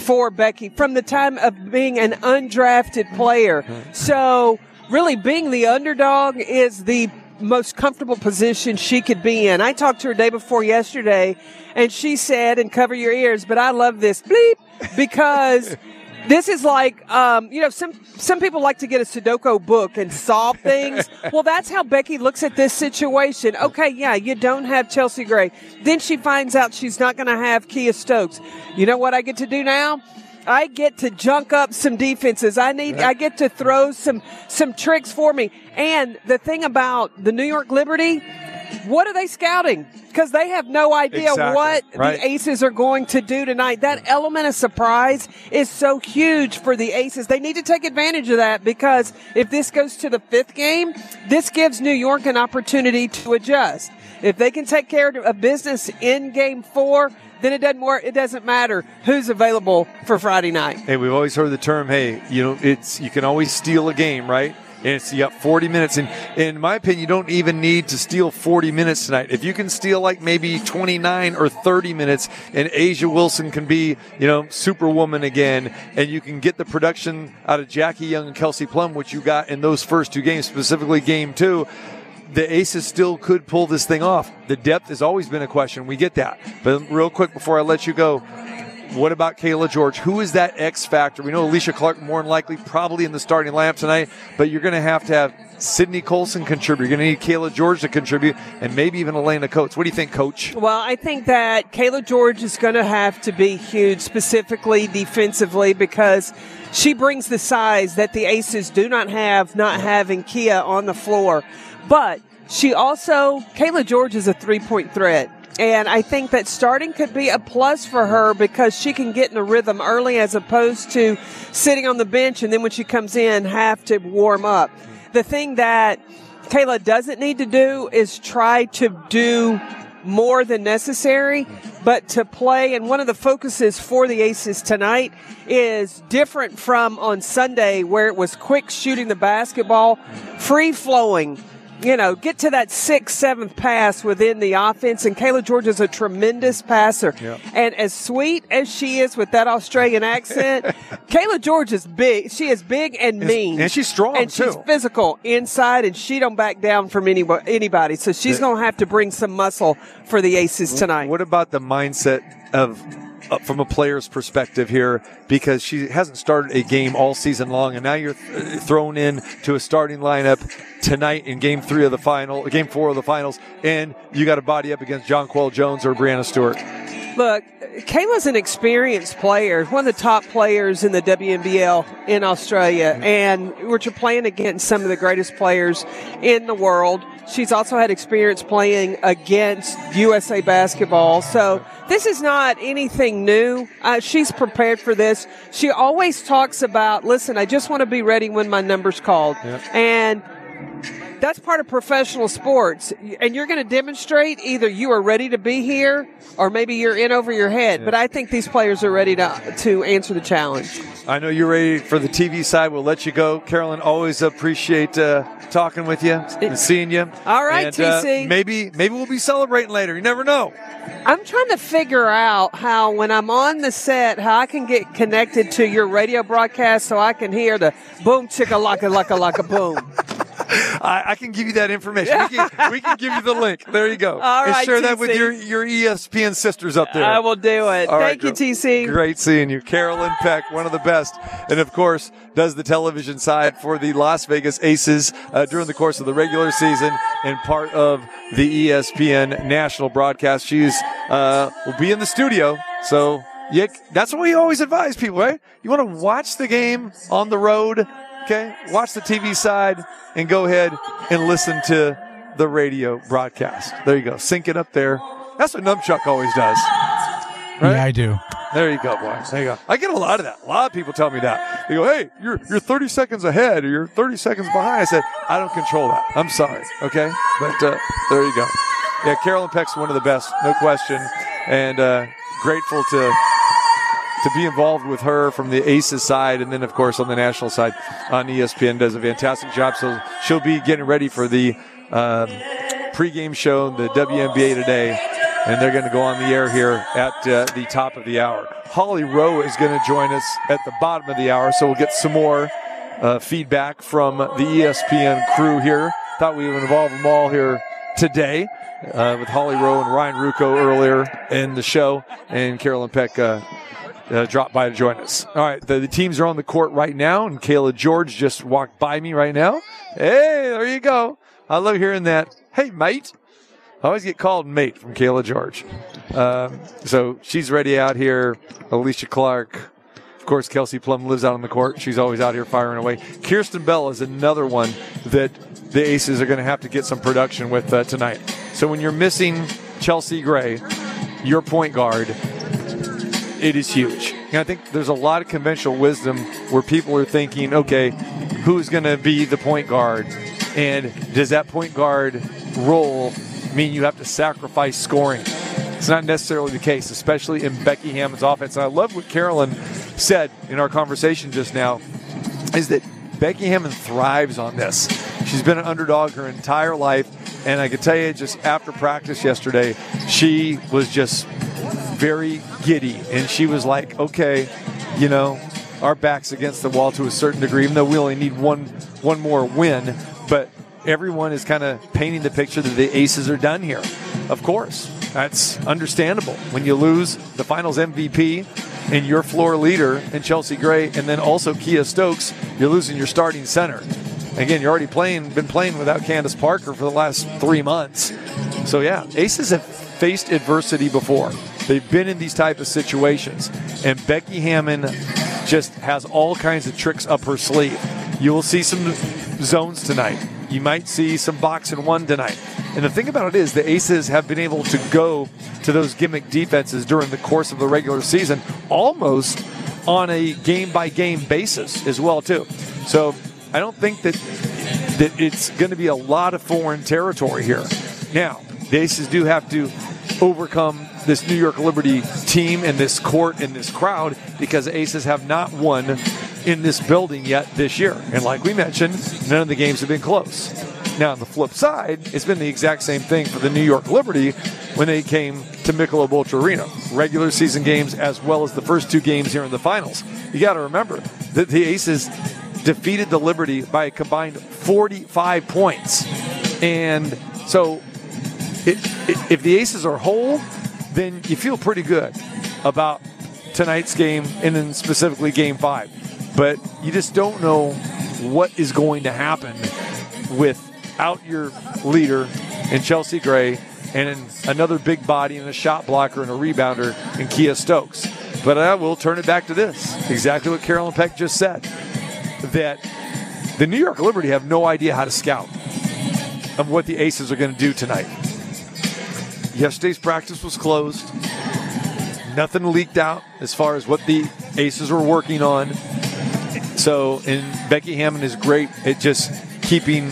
for Becky from the time of being an undrafted player. So really, being the underdog is the most comfortable position she could be in. I talked to her day before yesterday, and she said, "And cover your ears," but I love this bleep because. This is like, um, you know, some some people like to get a Sudoku book and solve things. *laughs* well, that's how Becky looks at this situation. Okay, yeah, you don't have Chelsea Gray. Then she finds out she's not going to have Kiah Stokes. You know what I get to do now? I get to junk up some defenses. I need. I get to throw some some tricks for me. And the thing about the New York Liberty, what are they scouting? Because they have no idea Exactly, what right. the Aces are going to do tonight. That element of surprise is so huge for the Aces. They need to take advantage of that because if this goes to the fifth game, this gives New York an opportunity to adjust. If they can take care of business in game four, then it doesn't work. It doesn't matter who's available for Friday night. Hey, we've always heard the term, hey, you know, it's you can always steal a game, right? And you got 40 minutes. And in my opinion, you don't even need to steal 40 minutes tonight. If you can steal like maybe 29 or 30 minutes and A'ja Wilson can be, you know, superwoman again and you can get the production out of Jackie Young and Kelsey Plum, which you got in those first two games, specifically game two, the Aces still could pull this thing off. The depth has always been a question. We get that. But real quick before I let you go, what about Cayla George? Who is that X factor? We know Alysha Clark more than likely probably in the starting lineup tonight, but you're going to have to have Sydney Colson contribute. You're going to need Cayla George to contribute, and maybe even Alaina Coates. What do you think, Coach? Well, I think that Cayla George is going to have to be huge, specifically defensively, because she brings the size that the Aces do not have, not having Kiah on the floor. But she also, Cayla George is a three point threat. And I think that starting could be a plus for her because she can get in a rhythm early as opposed to sitting on the bench and then when she comes in have to warm up. The thing that Cayla doesn't need to do is try to do more than necessary, but to play. And one of the focuses for the Aces tonight is different from on Sunday where it was quick shooting the basketball, free flowing. You know, get to that sixth, seventh pass within the offense. And Cayla George is a tremendous passer. And as sweet as she is with that Australian accent, *laughs* Cayla George is big. She is big and mean. and she's strong, And she's too. physical inside, and she don't back down from any, anybody. So she's going to have to bring some muscle for the Aces tonight. What about the mindset of Uh, from a player's perspective here because she hasn't started a game all season long and now you're th- thrown in to a starting lineup tonight in game 3 of the final game 4 of the finals and you got to body up against Jonquel Jones or Breanna Stewart Look, Cayla's an experienced player, one of the top players in the WNBL in Australia, and we're playing against some of the greatest players in the world. She's also had experience playing against USA basketball, so this is not anything new. Uh, she's prepared for this. She always talks about, listen, I just want to be ready when my number's called. And that's part of professional sports. And you're going to demonstrate either you are ready to be here or maybe you're in over your head. But I think these players are ready to, to answer the challenge. I know you're ready for the TV side. We'll let you go. Carolyn, always appreciate uh, talking with you and seeing you. All right, And, uh, TC. maybe, maybe we'll be celebrating later. You never know. I'm trying to figure out how, when I'm on the set, how I can get connected to your radio broadcast so I can hear the boom chicka laka laka laka boom. *laughs* *laughs* I, I can give you that information. We can, we can give you the link. There you go. *laughs* All and right, share that with your, your ESPN sisters up there. I will do it. All right, Thank you. TC. Great seeing you. Carolyn Peck, one of the best. And of course, does the television side for the Las Vegas Aces uh, during the course of the regular season and part of the ESPN national broadcast. She's, uh, will be in the studio. So, yeah, that's what we always advise people, right? You want to watch the game on the road. Okay. Watch the TV side and go ahead and listen to the radio broadcast. There you go. Sync it up there. That's what Numchuck always does. Right? Yeah, I do. There you go, boy. There you go. I get a lot of that. A lot of people tell me that. They go, "Hey, you're you're 30 seconds ahead, or you're 30 seconds behind." I said, "I don't control that. I'm sorry." Okay, but uh, there you go. Yeah, Carolyn Peck's one of the best, no question, and uh, grateful to to be involved with her from the Aces side, and then of course on the national side on ESPN does a fantastic job. So she'll be getting ready for the um, pregame show, the WNBA today, and they're going to go on the air here at uh, the top of the hour. Holly Rowe is going to join us at the bottom of the hour, so we'll get some more uh, feedback from the ESPN crew here. Thought we would involve them all here today uh, with Holly Rowe and Ryan Ruocco earlier in the show, and Carolyn Peck. Uh, dropped by to join us. All right, the, the teams are on the court right now, and Cayla George just walked by me right now. Hey, there you go. I love hearing that. Hey, mate. I always get called mate from Cayla George. Um, so she's ready out here. Alysha Clark. Of course, Kelsey Plum lives out on the court. She's always out here firing away. Kierstan Bell is another one that the Aces are going to have to get some production with uh, tonight. So when you're missing Chelsea Gray, your point guard, it is huge. And I think there's a lot of conventional wisdom where people are thinking, okay, who's going to be the point guard? And does that point guard role mean you have to sacrifice scoring? It's not necessarily the case, especially in Becky Hammon's offense. And I love what Carolyn said in our conversation just now is that Becky Hammon thrives on this. She's been an underdog her entire life. And I can tell you, just after practice yesterday, she was just very giddy. And she was like, okay, you know, our back's against the wall to a certain degree, even though we only need one one more win. But everyone is kind of painting the picture that the Aces are done here. Of course, that's understandable. When you lose the finals MVP and your floor leader in Chelsea Gray, and then also Kiah Stokes, you're losing your starting center. Again, you're already playing, been playing without Candace Parker for the last three months. So yeah, Aces have faced adversity before. They've been in these type of situations, and Becky Hammon just has all kinds of tricks up her sleeve. You will see some zones tonight. You might see some box and one tonight. And the thing about it is, the Aces have been able to go to those gimmick defenses during the course of the regular season, almost on a game by game basis as well too. So I don't think that that it's going to be a lot of foreign territory here. Now, the Aces do have to overcome this New York Liberty team and this court and this crowd because Aces have not won in this building yet this year. And like we mentioned, none of the games have been close. Now, on the flip side, it's been the exact same thing for the New York Liberty when they came to Michelob Ultra Arena. Regular season games as well as the first two games here in the finals. You got to remember that the Aces defeated the Liberty by a combined 45 points. And so it, it, if the Aces are whole, then you feel pretty good about tonight's game and then specifically game five. But you just don't know what is going to happen without your leader in Chelsea Gray and another big body and a shot blocker and a rebounder in Kiah Stokes. But I will turn it back to this exactly what Carolyn Peck just said that the New York Liberty have no idea how to scout of what the Aces are going to do tonight. Yesterday's practice was closed. Nothing leaked out as far as what the Aces were working on. So, and Becky Hammon is great at just keeping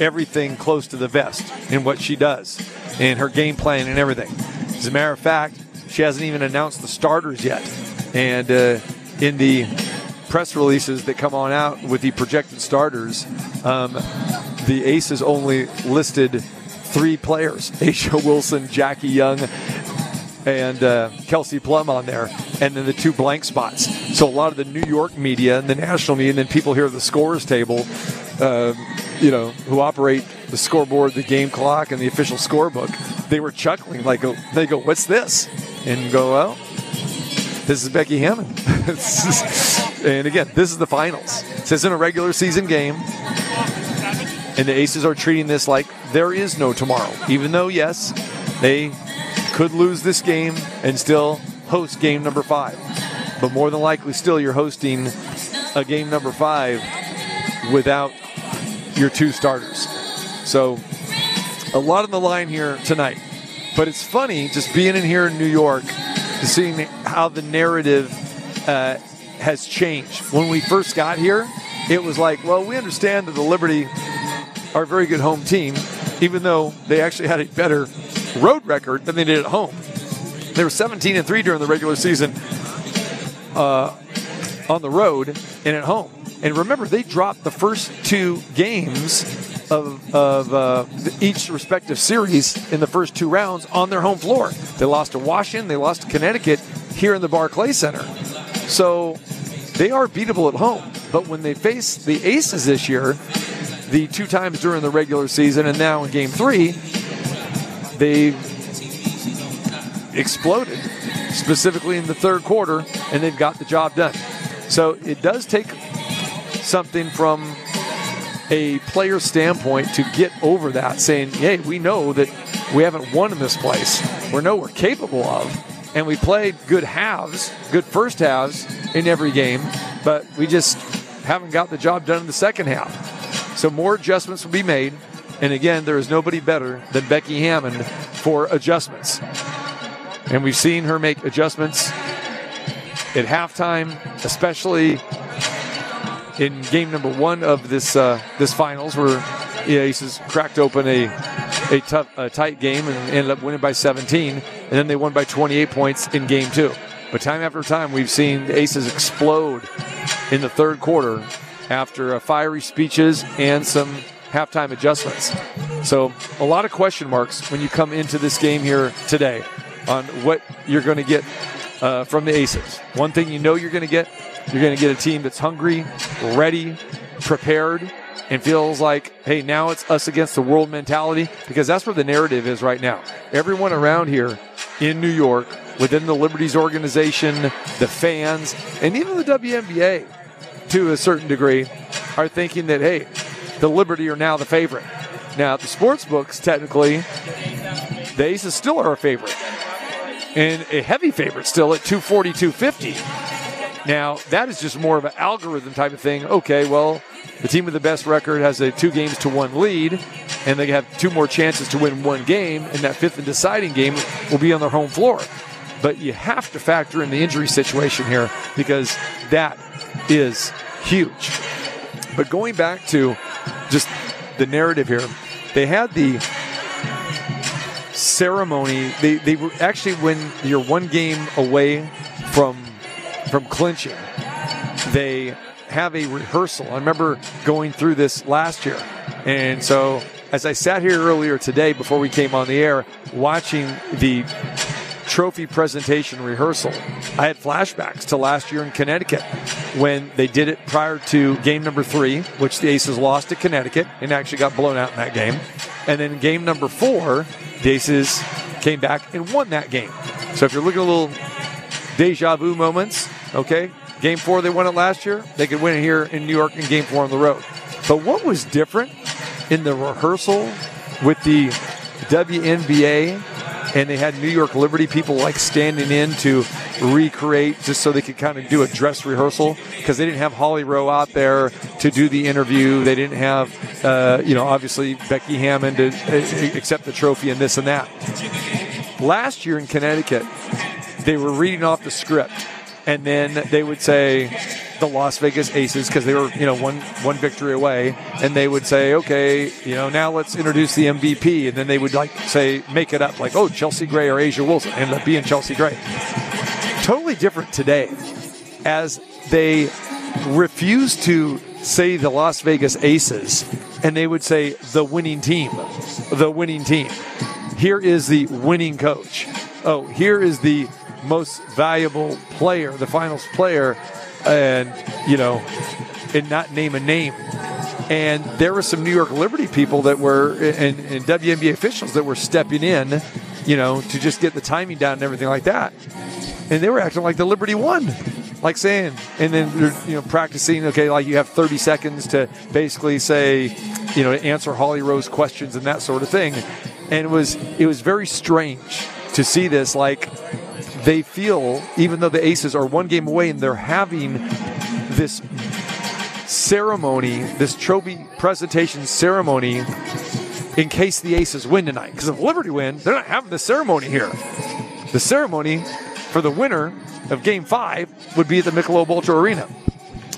everything close to the vest in what she does and her game plan and everything. As a matter of fact, she hasn't even announced the starters yet. And uh, in the press releases that come on out with the projected starters, um, the Aces only listed three players *laughs* A'ja Wilson, Jackie Young, and uh, Kelsey Plum on there, and then the two blank spots. So a lot of the New York media and the national media, and then people here at the scores table, uh, you know, who operate the scoreboard, the game clock, and the official scorebook, they were chuckling like, they go, "What's this?" And go, "Well, this is Becky Hammon." *laughs* and again, this is the finals. This isn't a regular season game. And the Aces are treating this like there is no tomorrow. Even though, yes, they could lose this game and still host game number five. But more than likely, still, you're hosting a game number five without your two starters. So, a lot on the line here tonight. But it's funny just being in here in New York, seeing how the narrative uh, has changed. When we first got here, it was like, well, we understand that the Liberty are a very good home team, even though they actually had a better road record than they did at home. They were 17 and 3 during the regular season uh, on the road and at home. And remember, they dropped the first two games of, of uh, each respective series in the first two rounds on their home floor. They lost to Washington, they lost to Connecticut here in the Barclay Center. So they are beatable at home. But when they face the Aces this year, the two times during the regular season and now in game three, they exploded, specifically in the third quarter, and they've got the job done. So it does take something from a player standpoint to get over that, saying, hey, we know that we haven't won in this place. We know we're capable of, and we played good halves, good first halves in every game, but we just haven't got the job done in the second half. So more adjustments will be made. And again, there is nobody better than Becky Hammon for adjustments. And we've seen her make adjustments at halftime, especially in game number one of this uh, this finals, where Aces cracked open a a tough, a tight game and ended up winning by 17, and then they won by 28 points in game two. But time after time, we've seen the Aces explode in the third quarter after uh, fiery speeches and some halftime adjustments. So, a lot of question marks when you come into this game here today on what you're going to get uh, from the Aces. One thing you know you're going to get, you're going to get a team that's hungry, ready, prepared, and feels like, hey, now it's us against the world mentality, because that's where the narrative is right now. Everyone around here in New York, within the Liberties organization, the fans, and even the WNBA to a certain degree, are thinking that, hey, the Liberty are now the favorite. Now, the sports books, technically, the Aces still are a favorite. And a heavy favorite still at 240, 250. Now, that is just more of an algorithm type of thing. Okay, well, the team with the best record has a two games to one lead, and they have two more chances to win one game, and that fifth and deciding game will be on their home floor. But you have to factor in the injury situation here because that is huge. But going back to just the narrative here, they had the ceremony. They, they were actually when you're one game away from from clinching, they have a rehearsal. I remember going through this last year. And so as I sat here earlier today before we came on the air watching the trophy presentation rehearsal, I had flashbacks to last year in Connecticut when they did it prior to game number three, which the Aces lost to Connecticut and actually got blown out in that game. And then game number four, the Aces came back and won that game. So if you're looking at a little deja vu moments, okay, game four, they won it last year. They could win it here in New York in game four on the road. But what was different in the rehearsal with the WNBA and they had New York Liberty people like standing in to recreate just so they could kind of do a dress rehearsal because they didn't have Holly Rowe out there to do the interview. They didn't have, uh, you know, obviously Becky Hammon to uh, accept the trophy and this and that. Last year in Connecticut, they were reading off the script and then they would say the Las Vegas Aces because they were you know one one victory away, and they would say, okay, you know now let's introduce the MVP, and then they would like say make it up like oh Chelsea Gray or A'ja Wilson, and up being Chelsea Gray. Totally different today, as they refuse to say the Las Vegas Aces, and they would say the winning team, the winning team. Here is the winning coach. Oh, here is the most valuable player, the finals player, and you know, and not name a name. And there were some New York Liberty people that were, and, and WNBA officials that were stepping in, you know, to just get the timing down and everything like that. And they were acting like the Liberty won, like saying, and then they're, you know, practicing. Okay, like you have 30 seconds to basically say, you know, answer Holly Rowe's questions and that sort of thing. And it was it was very strange to see this, like they feel, even though the Aces are one game away and they're having this ceremony, this trophy presentation ceremony, in case the Aces win tonight. Because if Liberty win, they're not having the ceremony here. The ceremony for the winner of Game Five would be at the Michelob Ultra Arena.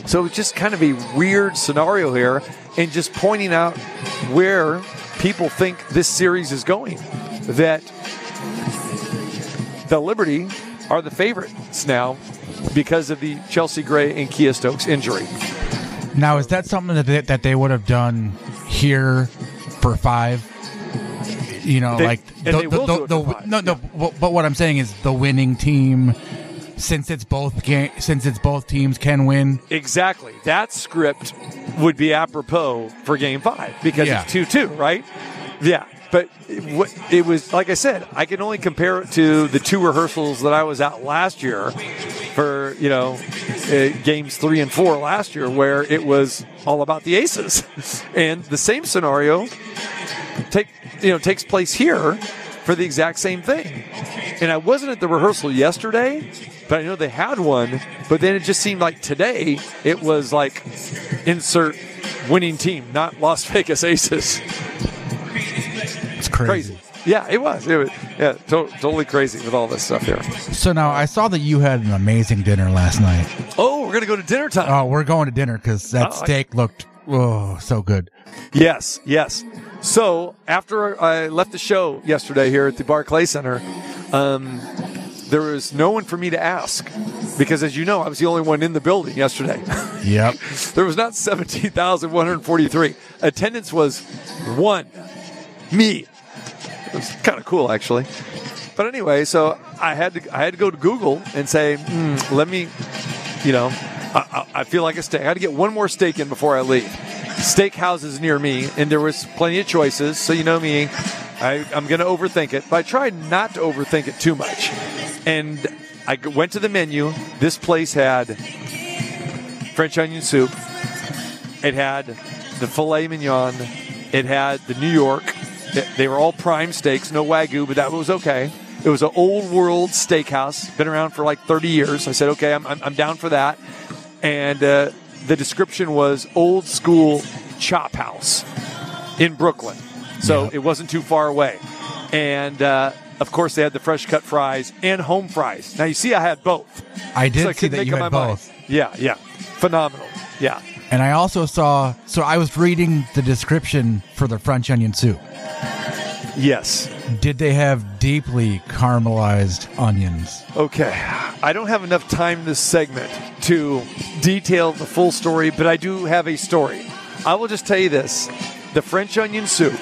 So it's just kind of a weird scenario here, and just pointing out where people think this series is going. That the Liberty are the favorites now because of the Chelsea Gray and Kiah Stokes injury. Now, is that something that they, that they would have done here for five? You know, They- like they will do it for five, no, no. But but what I'm saying is the winning team, since it's both ga- since it's both teams can win. Exactly. That script would be apropos for game five because Yeah. it's 2 2, right? Yeah. But it, it was, like I said, I can only compare it to the two rehearsals that I was at last year for, you know, uh, games three and four last year, where it was all about the aces. *laughs* And the same scenario take, you know, takes place here for the exact same thing. And I wasn't at the rehearsal yesterday, but I know they had one. But then it just seemed like today it was like insert winning team, not Las Vegas Aces. *laughs* Crazy. Crazy. Yeah, it was. It was yeah, to- totally crazy with all this stuff here. So now I saw that you had an amazing dinner last night. Oh, we're gonna go to dinner time. Oh, we're going to dinner because that Oh, I- steak looked oh so good. Yes, yes. So after I left the show yesterday here at the Barclay Center, um, there was no one for me to ask because, as you know, I was the only one in the building yesterday. *laughs* Yep. there was not 17,143. Attendance was one. Me. *laughs* It was kind of cool, actually. But anyway, so I had to I had to go to Google and say, hmm, let me, you know, I, I I feel like a steak. I had to get one more steak in before I leave. Steak houses near me, and there was plenty of choices. So you know me, I, I'm going to overthink it, but I tried not to overthink it too much. And I went to the menu. This place had French onion soup. It had the filet mignon. It had the New York. They were all prime steaks, no wagyu, but that was okay. It was an old world steakhouse, been around for like 30 years. I said, okay, I'm, I'm, I'm down for that. And uh, the description was old school chop house in Brooklyn. So it wasn't too far away. And uh, of course, they had the fresh cut fries and home fries. Now, you see, I had both. I did So I see that you had my mind. both. Yeah, yeah. Phenomenal. Yeah. And I also saw so I was reading the description for the French onion soup. Yes. Did they have deeply caramelized onions? Okay. I don't have enough time in this segment to detail the full story, but I do have a story. I will just tell you this the French onion soup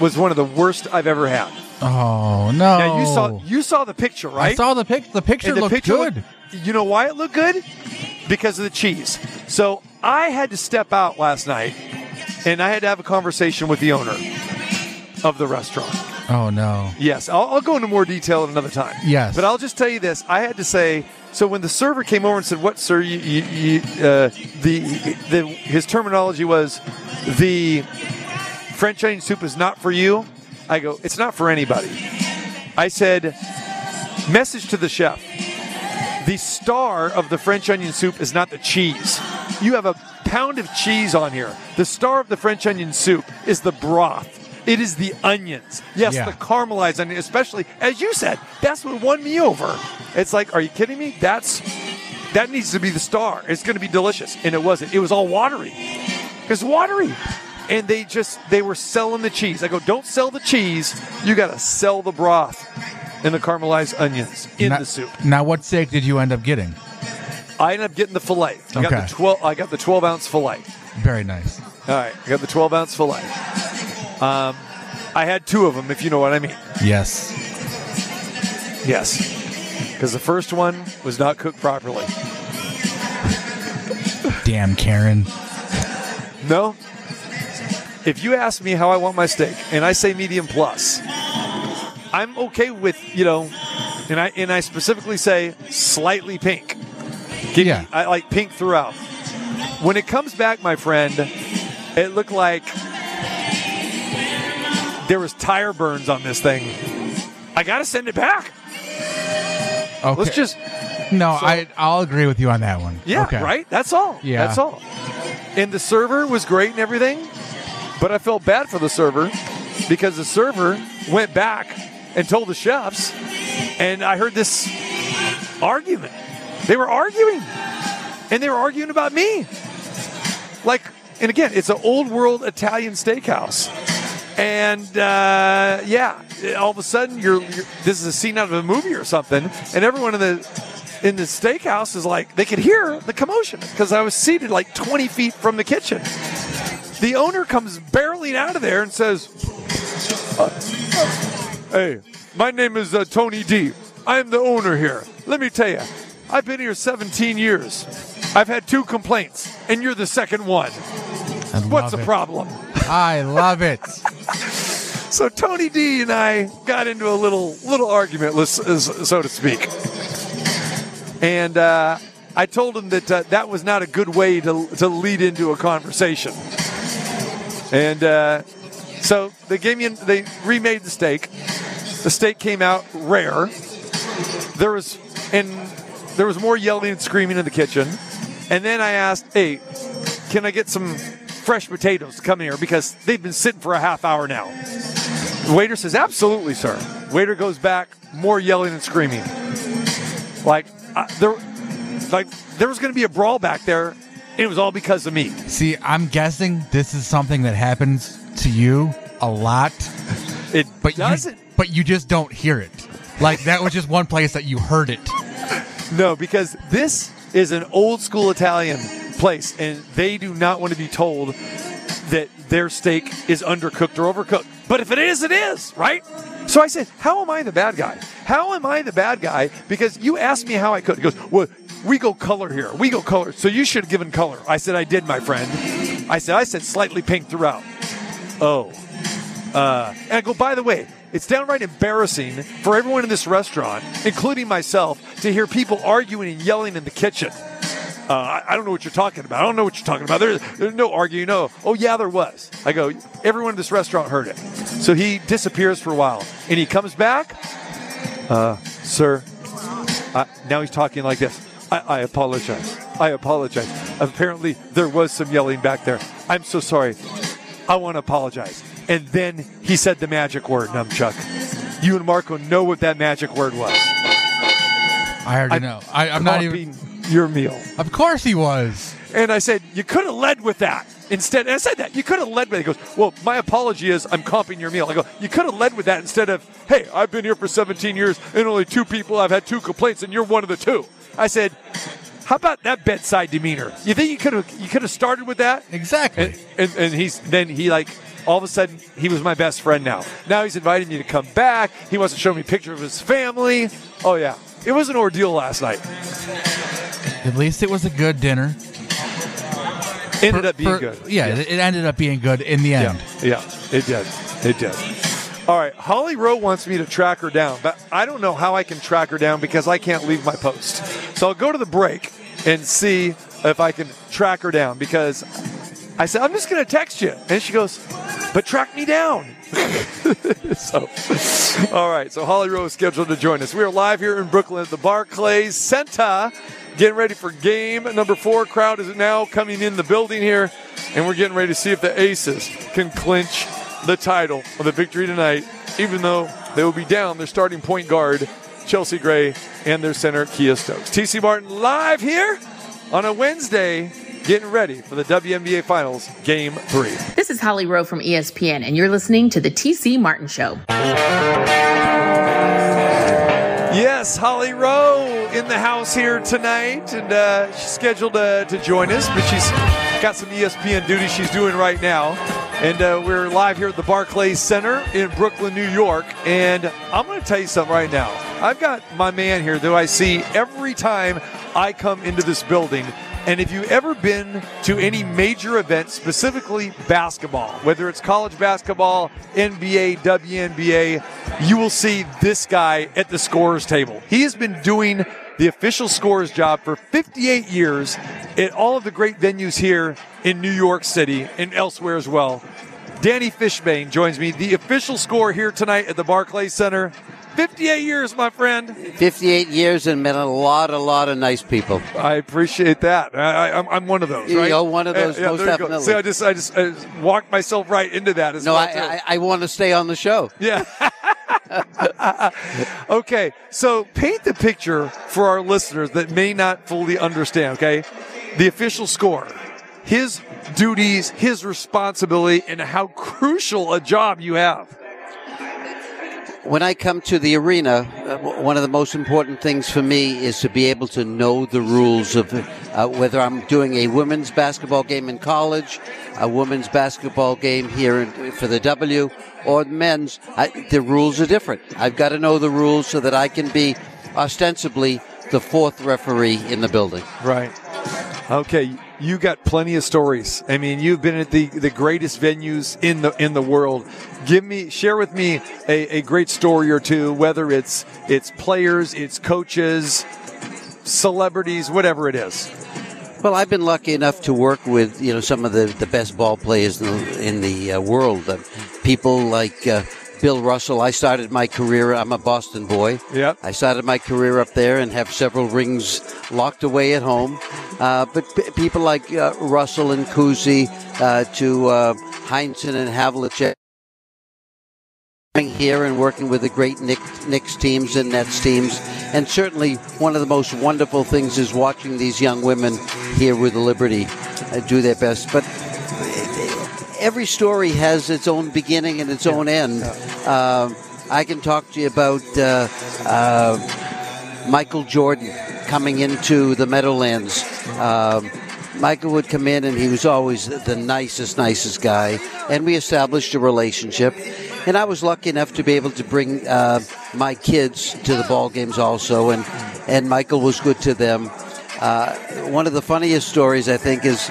was one of the worst I've ever had. Oh no! Now you saw you saw the picture, right? I saw the pic. The picture And the looked picture good. looked- you know why it looked good? Because of the cheese. So I had to step out last night and I had to have a conversation with the owner of the restaurant. oh no! Yes, I'll, I'll go into more detail at another time. Yes. but I'll just tell you this: I had to say. So when the server came over and said, "What, sir?" You, you, you, uh, the the his terminology was the French onion soup is not for you. I go, it's not for anybody. I said, message to the chef. The star of the French onion soup is not the cheese. You have a pound of cheese on here. The star of the French onion soup is the broth. It is the onions. Yes, Yeah. the caramelized onion, especially as you said, that's what won me over. It's like, are you kidding me? That's that needs to be the star. It's going to be delicious, and it wasn't. It was all watery. It's watery, and they just they were selling the cheese. I go, don't sell the cheese. You got to sell the broth and the caramelized onions in now, the soup. Now, what steak did you end up getting? I ended up getting the fillet. I got Okay. the twelve. I got the twelve ounce fillet. Very nice. All right, I got the twelve ounce fillet. Um, I had two of them, if you know what I mean. Yes. Yes, because the first one was not cooked properly. Damn, Karen. No. If you ask me how I want my steak, and I say medium plus, I'm okay with you know, and I and I specifically say slightly pink. Give Yeah. me, I like pink throughout. When it comes back, my friend, it looked like there was tire burns on this thing. I gotta send it back. Okay. Let's just No, I I'll agree with you on that one. Yeah, Okay. right? That's all. Yeah. That's all. And the server was great and everything, but I felt bad for the server because the server went back and told the chefs, and I heard this argument. They were arguing, and they were arguing about me. Like, and again, it's an old world Italian steakhouse. And uh, yeah, all of a sudden, you're, you're this is a scene out of a movie or something, and everyone in the in the steakhouse is like they could hear the commotion because I was seated like 20 feet from the kitchen. The owner comes barreling out of there and says, uh, "Hey, my name is uh, Tony D. I am the owner here. Let me tell you, I've been here 17 years. I've had two complaints, and you're the second one. What's the it. problem?" I love it. *laughs* So Tony D and I got into a little little argument, so to speak. And uh, I told him that uh, that was not a good way to, to lead into a conversation. And uh, so they gave me, they remade the steak. The steak came out rare. There was, and there was more yelling and screaming in the kitchen. And then I asked, "Hey, can I get some fresh potatoes to come here because they've been sitting for a half hour now?" The waiter says, "Absolutely, sir." Waiter goes back, more yelling and screaming. Like uh, there, like there was going to be a brawl back there, and it was all because of me. See, I'm guessing this is something that happens to you a lot, It but doesn't. you but you just don't hear it. Like that was just one place that you heard it. *laughs* No, because this is an old school Italian place, and they do not want to be told that their steak is undercooked or overcooked. But if it is, it is, right? So I said, How am I the bad guy? How am I the bad guy? Because you asked me how I could. He goes, Well, we go color here. We go color. So you should have given color. I said, I did, my friend. I said, I said slightly pink throughout. Oh. Uh, and I go, by the way, it's downright embarrassing for everyone in this restaurant, including myself, to hear people arguing and yelling in the kitchen. Uh, I, I don't know what you're talking about. I don't know what you're talking about. There's, there's no arguing. No. Oh, yeah, there was. I go, everyone in this restaurant heard it. So he disappears for a while. And he comes back. Uh, sir, uh, now he's talking like this. I, I apologize. I apologize. Apparently, there was some yelling back there. I'm so sorry. I want to apologize. And then he said the magic word, Numchuck. You and Marco know what that magic word was. I already I'm know. I, I'm not even. Your meal. Of course he was. And I said, you could have led with that. Instead, and I said that. You could have led with it. He goes, well, my apology is I'm comping your meal. I go, you could have led with that instead of, hey, I've been here for 17 years and only two people, I've had two complaints and you're one of the two. I said, how about that bedside demeanor? You think you could have you could have started with that? Exactly. And, and, and he's then he like all of a sudden he was my best friend now. Now he's inviting me to come back. He wants to show me a picture of his family. Oh yeah, it was an ordeal last night. At least it was a good dinner. Ended For- up being for- good. Yeah, It, it ended up being good in the end. Yeah, yeah, it did. It did. All right, Holly Rowe wants me to track her down, but I don't know how I can track her down because I can't leave my post. So I'll go to the break and see if I can track her down because I said, I'm just going to text you. And she goes, but track me down. *laughs* so, all right. So Holly Rowe is scheduled to join us. We are live here in Brooklyn at the Barclays Center, getting ready for game number four. Crowd is now coming in the building here, and we're getting ready to see if the Aces can clinch the title of the victory tonight. Even though they will be down their starting point guard Chelsea Gray and their center Kiah Stokes. TC Martin live here on a Wednesday getting ready for the WNBA Finals, Game 3. This is Holly Rowe from ESPN, and you're listening to The TC Martin Show. Yes, Holly Rowe in the house here tonight, and uh, she's scheduled uh, to join us, but she's got some ESPN duty she's doing right now. And uh, we're live here at the Barclays Center in Brooklyn, New York. And I'm going to tell you something right now. I've got my man here that I see every time I come into this building. And if you've ever been to any major event, specifically basketball, whether it's college basketball, NBA, WNBA, you will see this guy at the scorer's table. He has been doing the official scorer's job for 58 years at all of the great venues here in New York City and elsewhere as well. Danny Fishbane joins me, the official scorer here tonight at the Barclays Center. 58 years, my friend. 58 years and met a lot, a lot of nice people. I appreciate that. I, I, I'm one of those, right? You're one of those, Yeah, most there you go. definitely. See, I just, I just, I just walked myself right into that as No, well. I. I, I want to stay on the show. Yeah. *laughs* okay, so paint the picture for our listeners that may not fully understand, okay? The official score, his duties, his responsibility, and how crucial a job you have. When I come to the arena, uh, one of the most important things for me is to be able to know the rules of uh, whether I'm doing a women's basketball game in college, a women's basketball game here in, for the W, or men's. I, the rules are different. I've got to know the rules so that I can be ostensibly the fourth referee in the building. Right. Okay, you got plenty of stories. I mean, you've been at the, the greatest venues in the in the world. Give me, share with me a, a great story or two, whether it's it's players, it's coaches, celebrities, whatever it is. Well, I've been lucky enough to work with you know some of the, the best ball players in the, in the uh, world. Uh, people like uh, Bill Russell. I started my career. I'm a Boston boy. Yep. I started my career up there and have several rings locked away at home. Uh, but p- people like uh, Russell and Cousy uh, to uh, Heinsohn and Havlicek coming here and working with the great Nick, Knicks teams and Nets teams. And certainly one of the most wonderful things is watching these young women here with the Liberty uh, do their best. But every story has its own beginning and its own end. Um, I can talk to you about uh, uh, Michael Jordan coming into the Meadowlands. Um, Michael would come in and he was always the nicest, nicest guy. And we established a relationship. And I was lucky enough to be able to bring uh, my kids to the ball games also. And, and Michael was good to them. Uh, one of the funniest stories, I think, is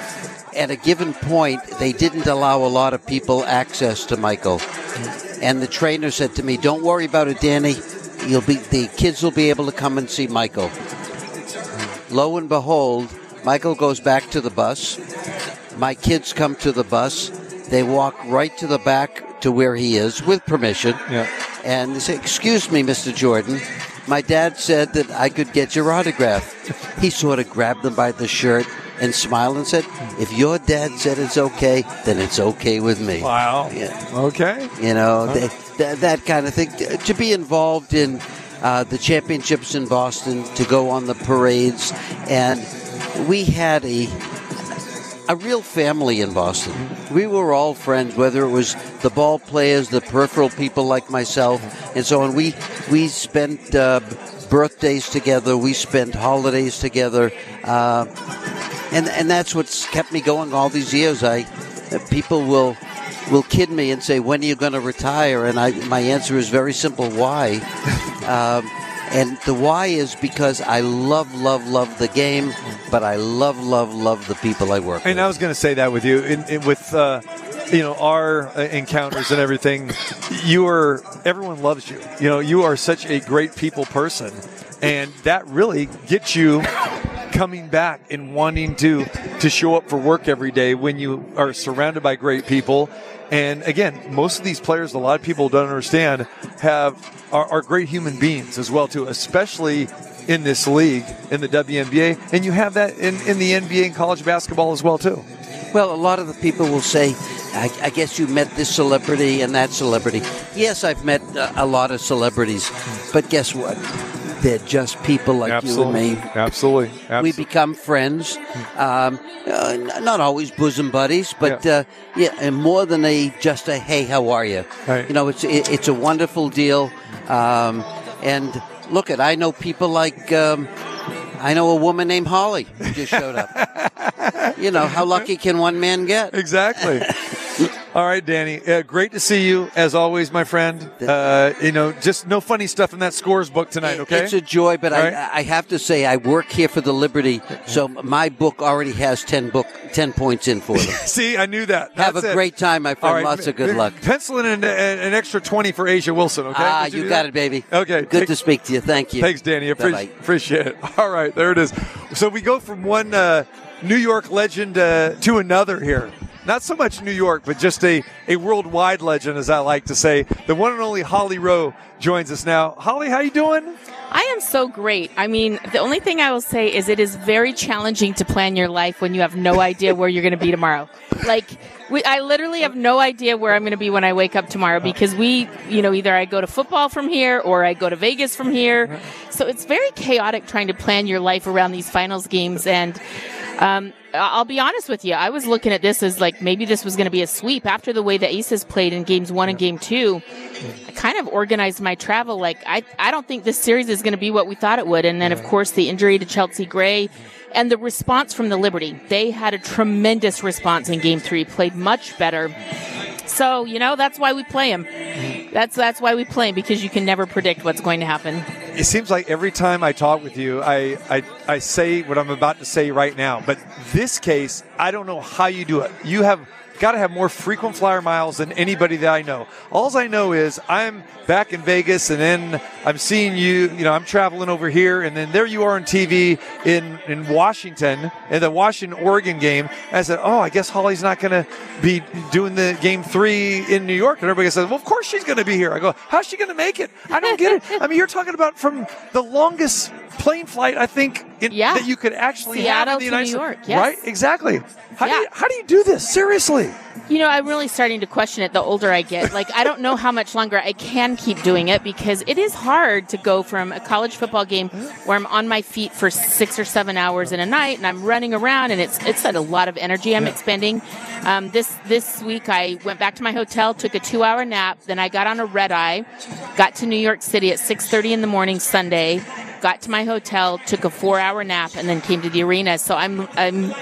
at a given point, they didn't allow a lot of people access to Michael. And the trainer said to me, Don't worry about it, Danny. You'll be the kids will be able to come and see Michael. Lo and behold, Michael goes back to the bus. My kids come to the bus. They walk right to the back to where he is with permission. Yeah. And they say, Excuse me, Mr. Jordan. My dad said that I could get your autograph. He sort of grabbed them by the shirt and smiled and said, If your dad said it's okay, then it's okay with me. Wow. Yeah. Okay. You know, that, that, that kind of thing. To be involved in uh, the championships in Boston, to go on the parades, and we had a a real family in Boston. We were all friends, whether it was the ball players, the peripheral people like myself, and so on. We we spent uh, birthdays together. We spent holidays together, uh, and and that's what's kept me going all these years. I uh, people will will kid me and say, "When are you going to retire?" And I my answer is very simple: Why? *laughs* um, and the why is because I love, love, love the game, but I love, love, love the people I work with. And I was going to say that with you, in, in, with uh, you know our uh, encounters and everything. You are everyone loves you. You know you are such a great people person, and that really gets you coming back and wanting to to show up for work every day when you are surrounded by great people. And again, most of these players, a lot of people don't understand, have are, are great human beings as well too, especially in this league in the WNBA, and you have that in, in the NBA and college basketball as well too. Well, a lot of the people will say, I, I guess you met this celebrity and that celebrity. Yes, I've met uh, a lot of celebrities, but guess what? They're just people like Absolutely. you and me. Absolutely. Absolutely. We become friends. Um, uh, not always bosom buddies, but uh, yeah, and more than a just a hey, how are you? Right. You know, it's it, it's a wonderful deal. Um, and look at, I know people like. Um, I know a woman named Holly who just showed up. *laughs* you know, how lucky can one man get? Exactly. *laughs* All right, Danny. Uh, great to see you as always, my friend. Uh, you know, just no funny stuff in that scores book tonight. Okay. It's a joy, but All right. I, I have to say I work here for the Liberty, so my book already has ten book ten points in for them. *laughs* See, I knew that. Have a it. great time, my friend. right. Lots of good luck. Penciling in an, extra 20 for A'ja Wilson, okay? Ah, Would you, do got that? it, baby. Okay. Good take- to speak to you. Thank you. Thanks, Danny. Appreciate, appreciate it. *laughs* All right, there it is. So we go from one uh, New York legend uh, to another here. Not so much New York, but just a, a worldwide legend, as I like to say. The one and only Holly Rowe joins us now. Holly, how you doing? I am so great. I mean, the only thing I will say is it is very challenging to plan your life when you have no idea where you're going to be tomorrow. Like, we, I literally have no idea where I'm going to be when I wake up tomorrow because we, you know, either I go to football from here or I go to Vegas from here. So it's very chaotic trying to plan your life around these finals games. And, um, I'll be honest with you. I was looking at this as like maybe this was going to be a sweep after the way the Aces played in games one and game two. I kind of organized my travel. Like I, I don't think this series is going to be what we thought it would. And then of course the injury to Chelsea Gray and the response from the Liberty. They had a tremendous response in game three, played much better. So, you know, that's why we play him. That's, that's why we play him because you can never predict what's going to happen. It seems like every time I talk with you, I, I, I say what I'm about to say right now. But this case, I don't know how you do it. You have got to have more frequent flyer miles than anybody that I know. All I know is I'm back in Vegas and then I'm seeing you, you know, I'm traveling over here and then there you are on TV in, in Washington in the Washington Oregon game. And I said, Oh, I guess Holly's not going to be doing the game three in New York. And everybody says, Well, of course she's going to be here. I go, How's she going to make it? I don't get it. I mean, you're talking about from the longest plane flight, I think, in, that you could actually Seattle have in the to United New States. York, yes. Right? Exactly. How, do you, how do you do this? Seriously. You know, I'm really starting to question it the older I get. Like, I don't know how much longer I can keep doing it because it is hard to go from a college football game where I'm on my feet for six or seven hours in a night and I'm running around and it's it's a lot of energy I'm expending. Um, this this week I went back to my hotel, took a two hour nap, then I got on a red eye, got to New York City at six thirty in the morning Sunday. Got to my hotel, took a four-hour nap, and then came to the arena. So I'm I'm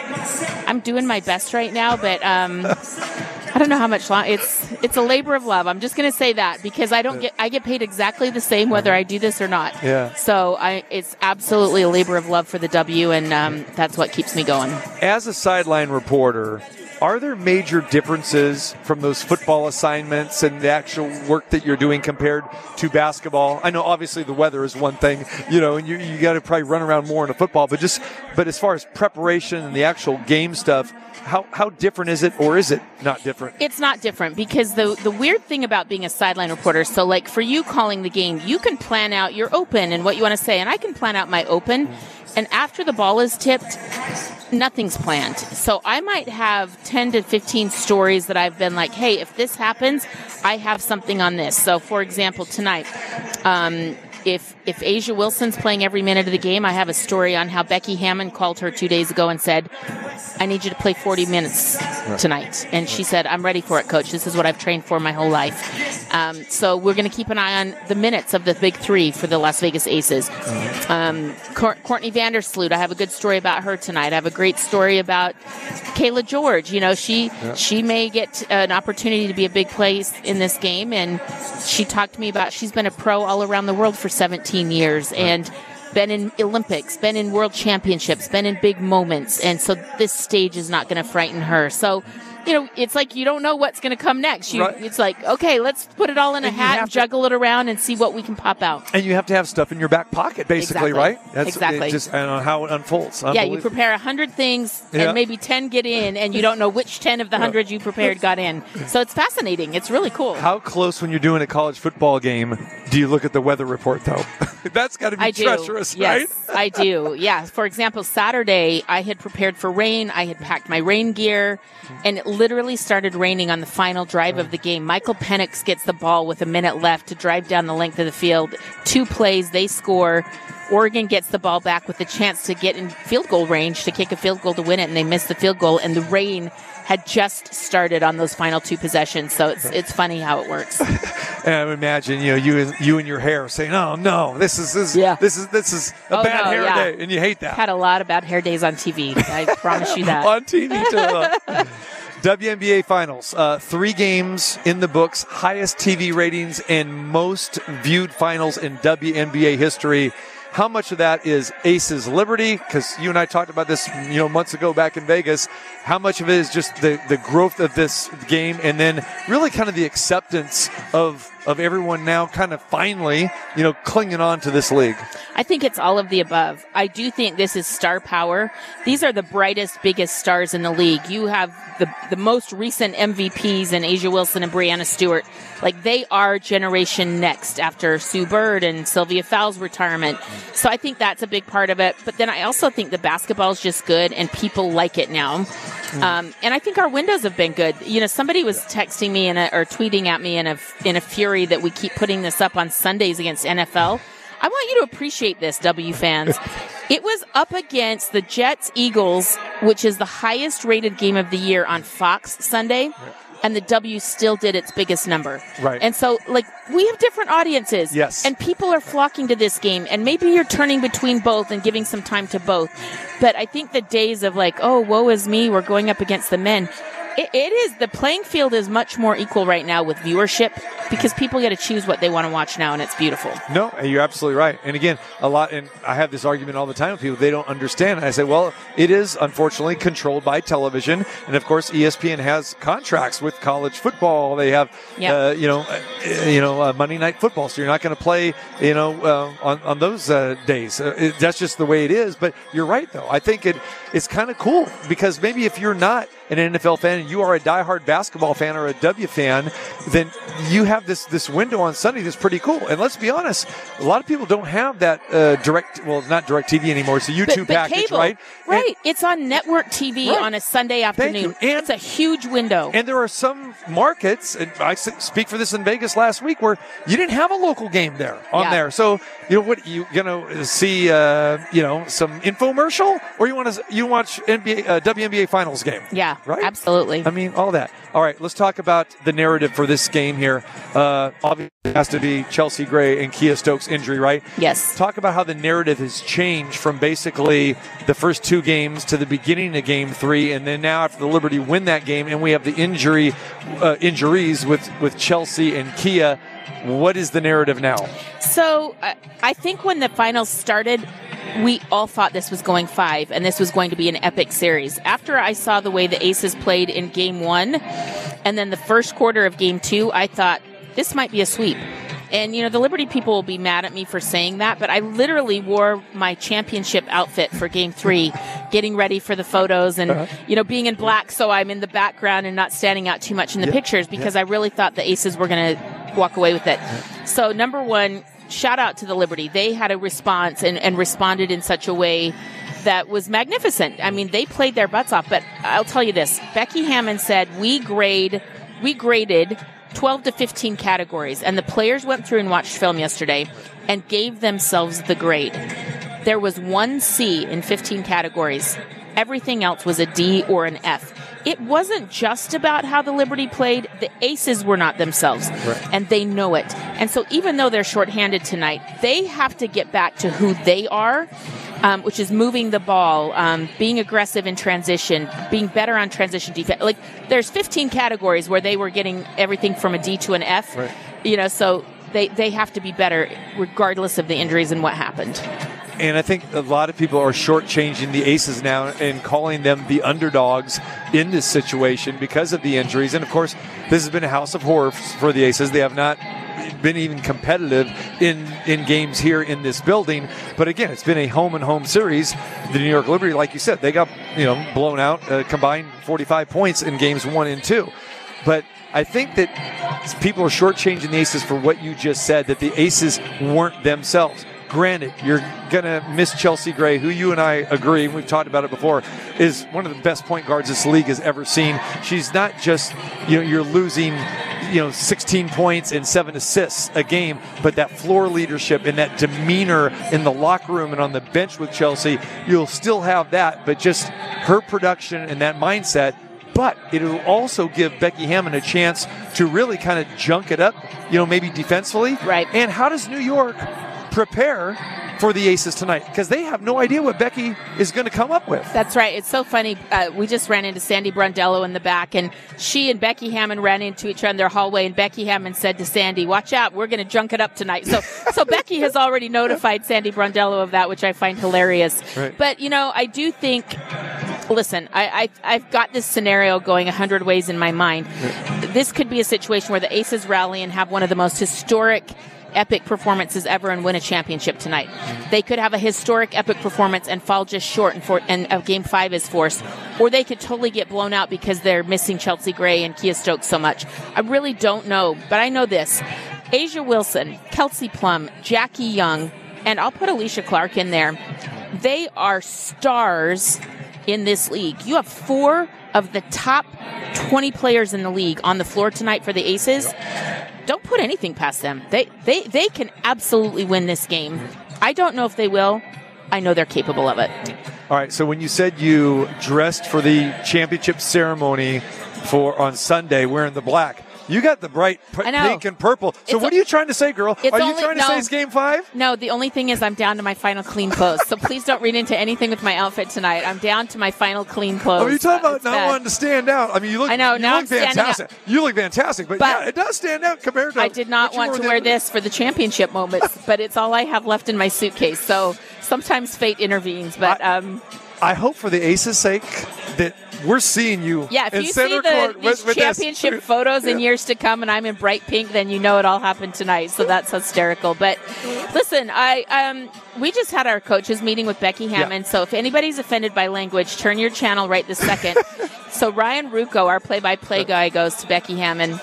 I'm doing my best right now, but um, I don't know how much long. It's it's a labor of love. I'm just going to say that because I don't get I get paid exactly the same whether I do this or not. Yeah. So I it's absolutely a labor of love for the W, and um, that's what keeps me going. As a sideline reporter, are there major differences from those football assignments and the actual work that you're doing compared to basketball? I know obviously the weather is one thing, you know, and you, you got to probably run around more in a football, but just, but as far as preparation and the actual game stuff, how, how different is it or is it not different? It's not different because the the weird thing about being a sideline reporter, so like for you calling the game, you can plan out your open and what you want to say, and I can plan out my open. And after the ball is tipped, nothing's planned. So I might have 10 to 15 stories that I've been like, hey, if this happens, I have something on this. So for example, tonight, um, if if A'ja Wilson's playing every minute of the game, I have a story on how Becky Hammon called her two days ago and said, "I need you to play 40 minutes tonight." And she said, "I'm ready for it, coach. This is what I've trained for my whole life." Um, so we're going to keep an eye on the minutes of the big three for the Las Vegas Aces. Um, Cour- Courtney Vandersloot, I have a good story about her tonight. I have a great story about Cayla George. You know, she Yeah. she may get an opportunity to be a big place in this game, and she talked to me about she's been a pro all around the world for 17 years and been in Olympics, been in world championships, been in big moments, and so this stage is not going to frighten her. So you know, it's like you don't know what's going to come next. You, Right. It's like, okay, let's put it all in a And you hat and to- juggle it around and see what we can pop out. And you have to have stuff in your back pocket, basically, Exactly. right? That's Exactly. Just and on how it unfolds. Yeah, you prepare a hundred things Yeah. and maybe ten get in, and you don't know which ten of the hundred you prepared got in. *laughs* So it's fascinating. It's really cool. How close, when you're doing a college football game, do you look at the weather report, though? *laughs* That's got to be I do. treacherous, yes, right? I do. Yeah. For example, Saturday, I had prepared for rain. I had packed my rain gear, and it literally started raining on the final drive of the game. Michael Penix gets the ball with a minute left to drive down the length of the field. Two plays, they score. Oregon gets the ball back with a chance to get in field goal range to kick a field goal to win it, and they miss the field goal. And the rain had just started on those final two possessions, so it's it's funny how it works. *laughs* And I would imagine, you know, you and you and your hair saying, "Oh no, this is this, Yeah. this is this is a Oh, bad no, hair yeah. day," and you hate that Had a lot of bad hair days on TV. I promise you that. *laughs* on TV too. *laughs* WNBA Finals, uh, three games in the books, highest TV ratings and most viewed finals in WNBA history. How much of that is Aces Liberty? Because you and I talked about this, you know, months ago back in Vegas. How much of it is just the, the growth of this game, and then really kind of the acceptance of of everyone now, kind of finally, you know, clinging on to this league. I think it's all of the above. I do think this is star power. These are the brightest, biggest stars in the league. You have the the most recent MVPs in A'ja Wilson and Breanna Stewart. Like they are generation next after Sue Bird and Sylvia Fowles' retirement. So I think that's a big part of it. But then I also think the basketball is just good and people like it now. Um, and I think our windows have been good. You know, somebody was texting me in a, or tweeting at me in a in a fury that we keep putting this up on Sundays against NFL. I want you to appreciate this, W fans. It was up against the Jets Eagles, which is the highest rated game of the year on Fox Sunday. And the W still did its biggest number. Right. And so, like, we have different audiences. Yes. And people are flocking to this game. And maybe you're turning between both and giving some time to both. But I think the days of, like, oh, woe is me, we're going up against the men. It, it is, the playing field is much more equal right now with viewership because people get to choose what they want to watch now, and it's beautiful. No, you're absolutely right. And again, a lot, and I have this argument all the time with people. They don't understand. I say, well, it is unfortunately controlled by television, and of course, ESPN has contracts with college football. They have, Yeah. uh, you know, uh, you know, uh, Monday night football. So you're not going to play, you know, uh, on on those uh, days. Uh, it, that's just the way it is. But you're right, though. I think it it's kind of cool because maybe if you're not an NFL fan and you are a diehard basketball fan or a W fan, then you have this this window on Sunday that's pretty cool. And let's be honest, a lot of people don't have that uh, direct. Well, not direct TV anymore. It's a YouTube but, but package, cable, right? Right. it's on network TV Right. on a Sunday afternoon. you. And- it's a huge window. And there are some markets, and I speak for this in Vegas last week, where you didn't have a local game there on Yeah. there. So you know what you gonna see? Uh, you know some infomercial, or you want to you watch NBA uh, WNBA Finals game? yeah, Right? absolutely. I mean, all that. All right, let's talk about the narrative for this game here. Uh, obviously, it has to be Chelsea Gray and Kiah Stokes' injury, right? Yes. Talk about how the narrative has changed from basically the first two games to the beginning of game three, and then now after the Liberty win that game, and we have the injury uh, injuries with with Chelsea and Kiah. What is the narrative now? So uh, I think when the finals started, we all thought this was going five and this was going to be an epic series. After I saw the way the Aces played in game one and then the first quarter of game two, I thought this might be a sweep. And you know, the Liberty people will be mad at me for saying that, but I literally wore my championship outfit for game three, getting ready for the photos and, uh-huh. you know, being in black so I'm in the background and not standing out too much in the Yeah. pictures because I really thought the Aces were going to walk away with it. So, number one, shout out to the Liberty. They had a response and, and responded in such a way that was magnificent. I mean, they played their butts off, but I'll tell you this. Becky Hammon said, we grade, we graded 12 to 15 categories and the players went through and watched film yesterday and gave themselves the grade. There was one C in 15 categories. Everything else was a D or an F. It wasn't just about how the Liberty played. The aces were not themselves. Right. And they know it. And so even though they're shorthanded tonight, they have to get back to who they are, um, which is moving the ball, um, being aggressive in transition, being better on transition defense. Like there's 15 categories where they were getting everything from a D to an F. Right. You know, so they, they have to be better regardless of the injuries and what happened. And I think a lot of people are shortchanging the Aces now and calling them the underdogs in this situation because of the injuries. And of course, this has been a house of horrors for the Aces. They have not been even competitive in in games here in this building. But again, it's been a home and home series. The New York Liberty, like you said, they got you know blown out, uh, combined 45 points in games one and two. But I think that people are shortchanging the Aces for what you just said, that the Aces weren't themselves. Granted, you're going to miss Chelsea Gray, who you and I agree, and we've talked about it before, is one of the best point guards this league has ever seen. She's not just, you know, you're losing, you know, 16 points and seven assists a game, but that floor leadership and that demeanor in the locker room and on the bench with Chelsea, you'll still have that, but just her production and that mindset but it'll also give Becky Hammon a chance to really kind of junk it up, you know, maybe defensively. Right. And how does New York prepare for the Aces tonight? Because they have no idea what Becky is going to come up with. That's right. It's so funny. Uh, we just ran into Sandy Brondello in the back, and she and Becky Hammon ran into each other in their hallway. And Becky Hammon said to Sandy, "Watch out, we're going to junk it up tonight." So, *laughs* so Becky has already notified Sandy Brondello of that, which I find hilarious. Right. But you know, I do think. Listen, I, I I've got this scenario going a hundred ways in my mind. This could be a situation where the Aces rally and have one of the most historic epic performances ever and win a championship tonight. They could have a historic epic performance and fall just short and, for, and game five is forced. Or they could totally get blown out because they're missing Chelsea Gray and Kiah Stokes so much. I really don't know, but I know this. A'ja Wilson, Kelsey Plum, Jackie Young, and I'll put Alysha Clark in there. They are stars in this league. You have four of the top 20 players in the league on the floor tonight for the Aces. Don't put anything past them. They they they can absolutely win this game. I don't know if they will. I know they're capable of it. All right. So when you said you dressed for the championship ceremony for on Sunday wearing the black, you got the bright p- I pink and purple. So It's what are you trying to say, girl? Are you only- trying to no. say it's game five? No, the only thing is I'm down to my final clean clothes. So please don't read into anything with my outfit tonight. I'm down to my final clean clothes. Oh, you talking about It's not bad. wanting to stand out? I mean, you look. I know, You now look fantastic. You look fantastic, but, But- yeah, it does stand out compared to. I did not want to wear this for the championship moments, *laughs* but it's all I have left in my suitcase. So sometimes fate intervenes. But um, I hope for the Aces' sake that we're seeing you. yeah, if in you see the with, with this. championship *laughs* photos in years to come, and I'm in bright pink, then you know it all happened tonight. So that's hysterical. But listen, I um, we just had our coaches meeting with Becky Hammon. So if anybody's offended by language, turn your channel right this second. *laughs* so Ryan Ruocco, our play-by-play guy, goes to Becky Hammon.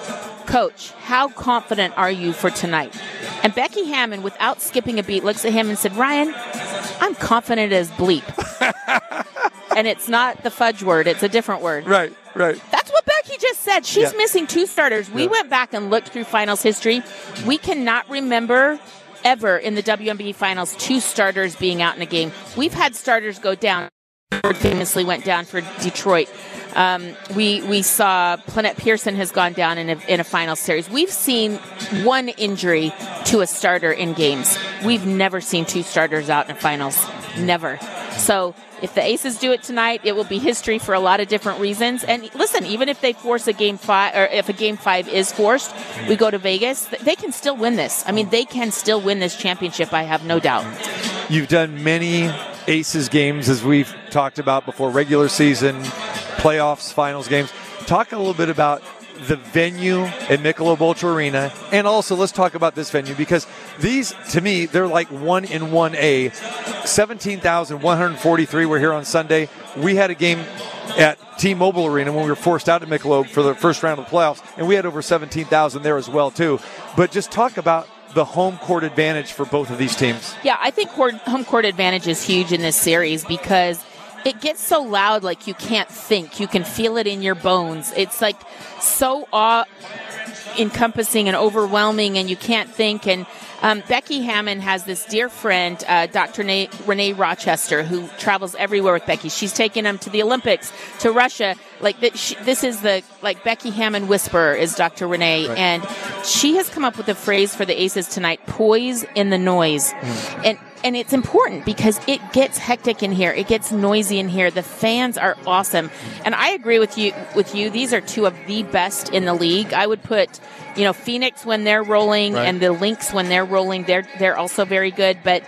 Coach, how confident are you for tonight? And Becky Hammon, without skipping a beat, looks at him and said, Ryan, I'm confident as bleep. *laughs* and it's not the fudge word, it's a different word. Right, right. That's what Becky just said. She's Yeah. missing two starters. We Yeah. went back and looked through finals history. We cannot remember ever in the WNBA finals two starters being out in a game. We've had starters go down. Famously went down for Detroit. Um, we we saw Plenette Pierson has gone down in a, in a final series. We've seen one injury to a starter in games. We've never seen two starters out in finals. Never. So if the Aces do it tonight, it will be history for a lot of different reasons. And listen, even if they force a game five, or if a game five is forced, we go to Vegas. They can still win this. I mean, they can still win this championship. I have no doubt. You've done many Aces games, as we've talked about before, regular season, playoffs, finals games. Talk a little bit about the venue at Michelob Ultra Arena, and also let's talk about this venue because these, to me, they're like one in one A. Seventeen thousand one hundred forty-three. We're here on Sunday. We had a game at T-Mobile Arena when we were forced out of Michelob for the first round of the playoffs, and we had over seventeen thousand there as well too. But just talk about the home court advantage for both of these teams. Yeah, I think home court advantage is huge in this series because it gets so loud, like you can't think. You can feel it in your bones. It's like so awe encompassing and overwhelming, and you can't think. And um, Becky Hammon has this dear friend, uh, Dr. Renee, Renee Rochester, who travels everywhere with Becky. She's taken them to the Olympics, to Russia. Like she, this is the like Becky Hammon whisperer is Dr. Renee, Right. and she has come up with a phrase for the Aces tonight: "Poise in the noise," and and it's important because it gets hectic in here. It gets noisy in here. The fans are awesome, and I agree with you. With you, these are two of the best in the league. I would put, you know, Phoenix when they're rolling Right. and the Lynx when they're rolling. They're they're also very good, but.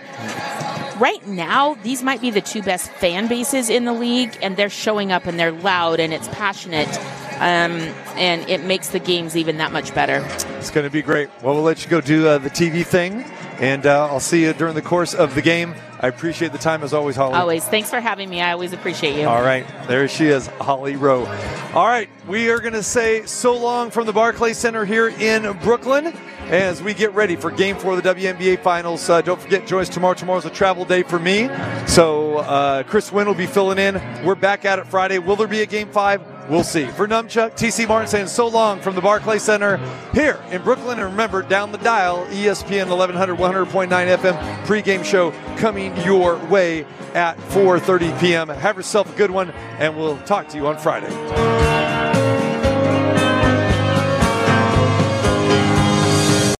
right now, these might be the two best fan bases in the league, and they're showing up and they're loud and it's passionate. Um, and it makes the games even that much better. It's going to be great. Well, we'll let you go do uh, the TV thing, and uh, I'll see you during the course of the game. I appreciate the time as always, Holly. Always. Thanks for having me. I always appreciate you. All right, there she is, Holly Rowe. All right, we are going to say so long from the Barclay Center here in Brooklyn as we get ready for Game Four of the WNBA Finals. Uh, don't forget, Joyce, tomorrow. Tomorrow's a travel day for me, so uh, Chris Wynn will be filling in. We're back at it Friday. Will there be a Game Five? We'll see. For Numchuck, TC Martin saying so long from the Barclay Center here in Brooklyn. And remember, down the dial, ESPN 1100, 100.9 FM pregame show coming your way at 4.30 p.m. Have yourself a good one, and we'll talk to you on Friday.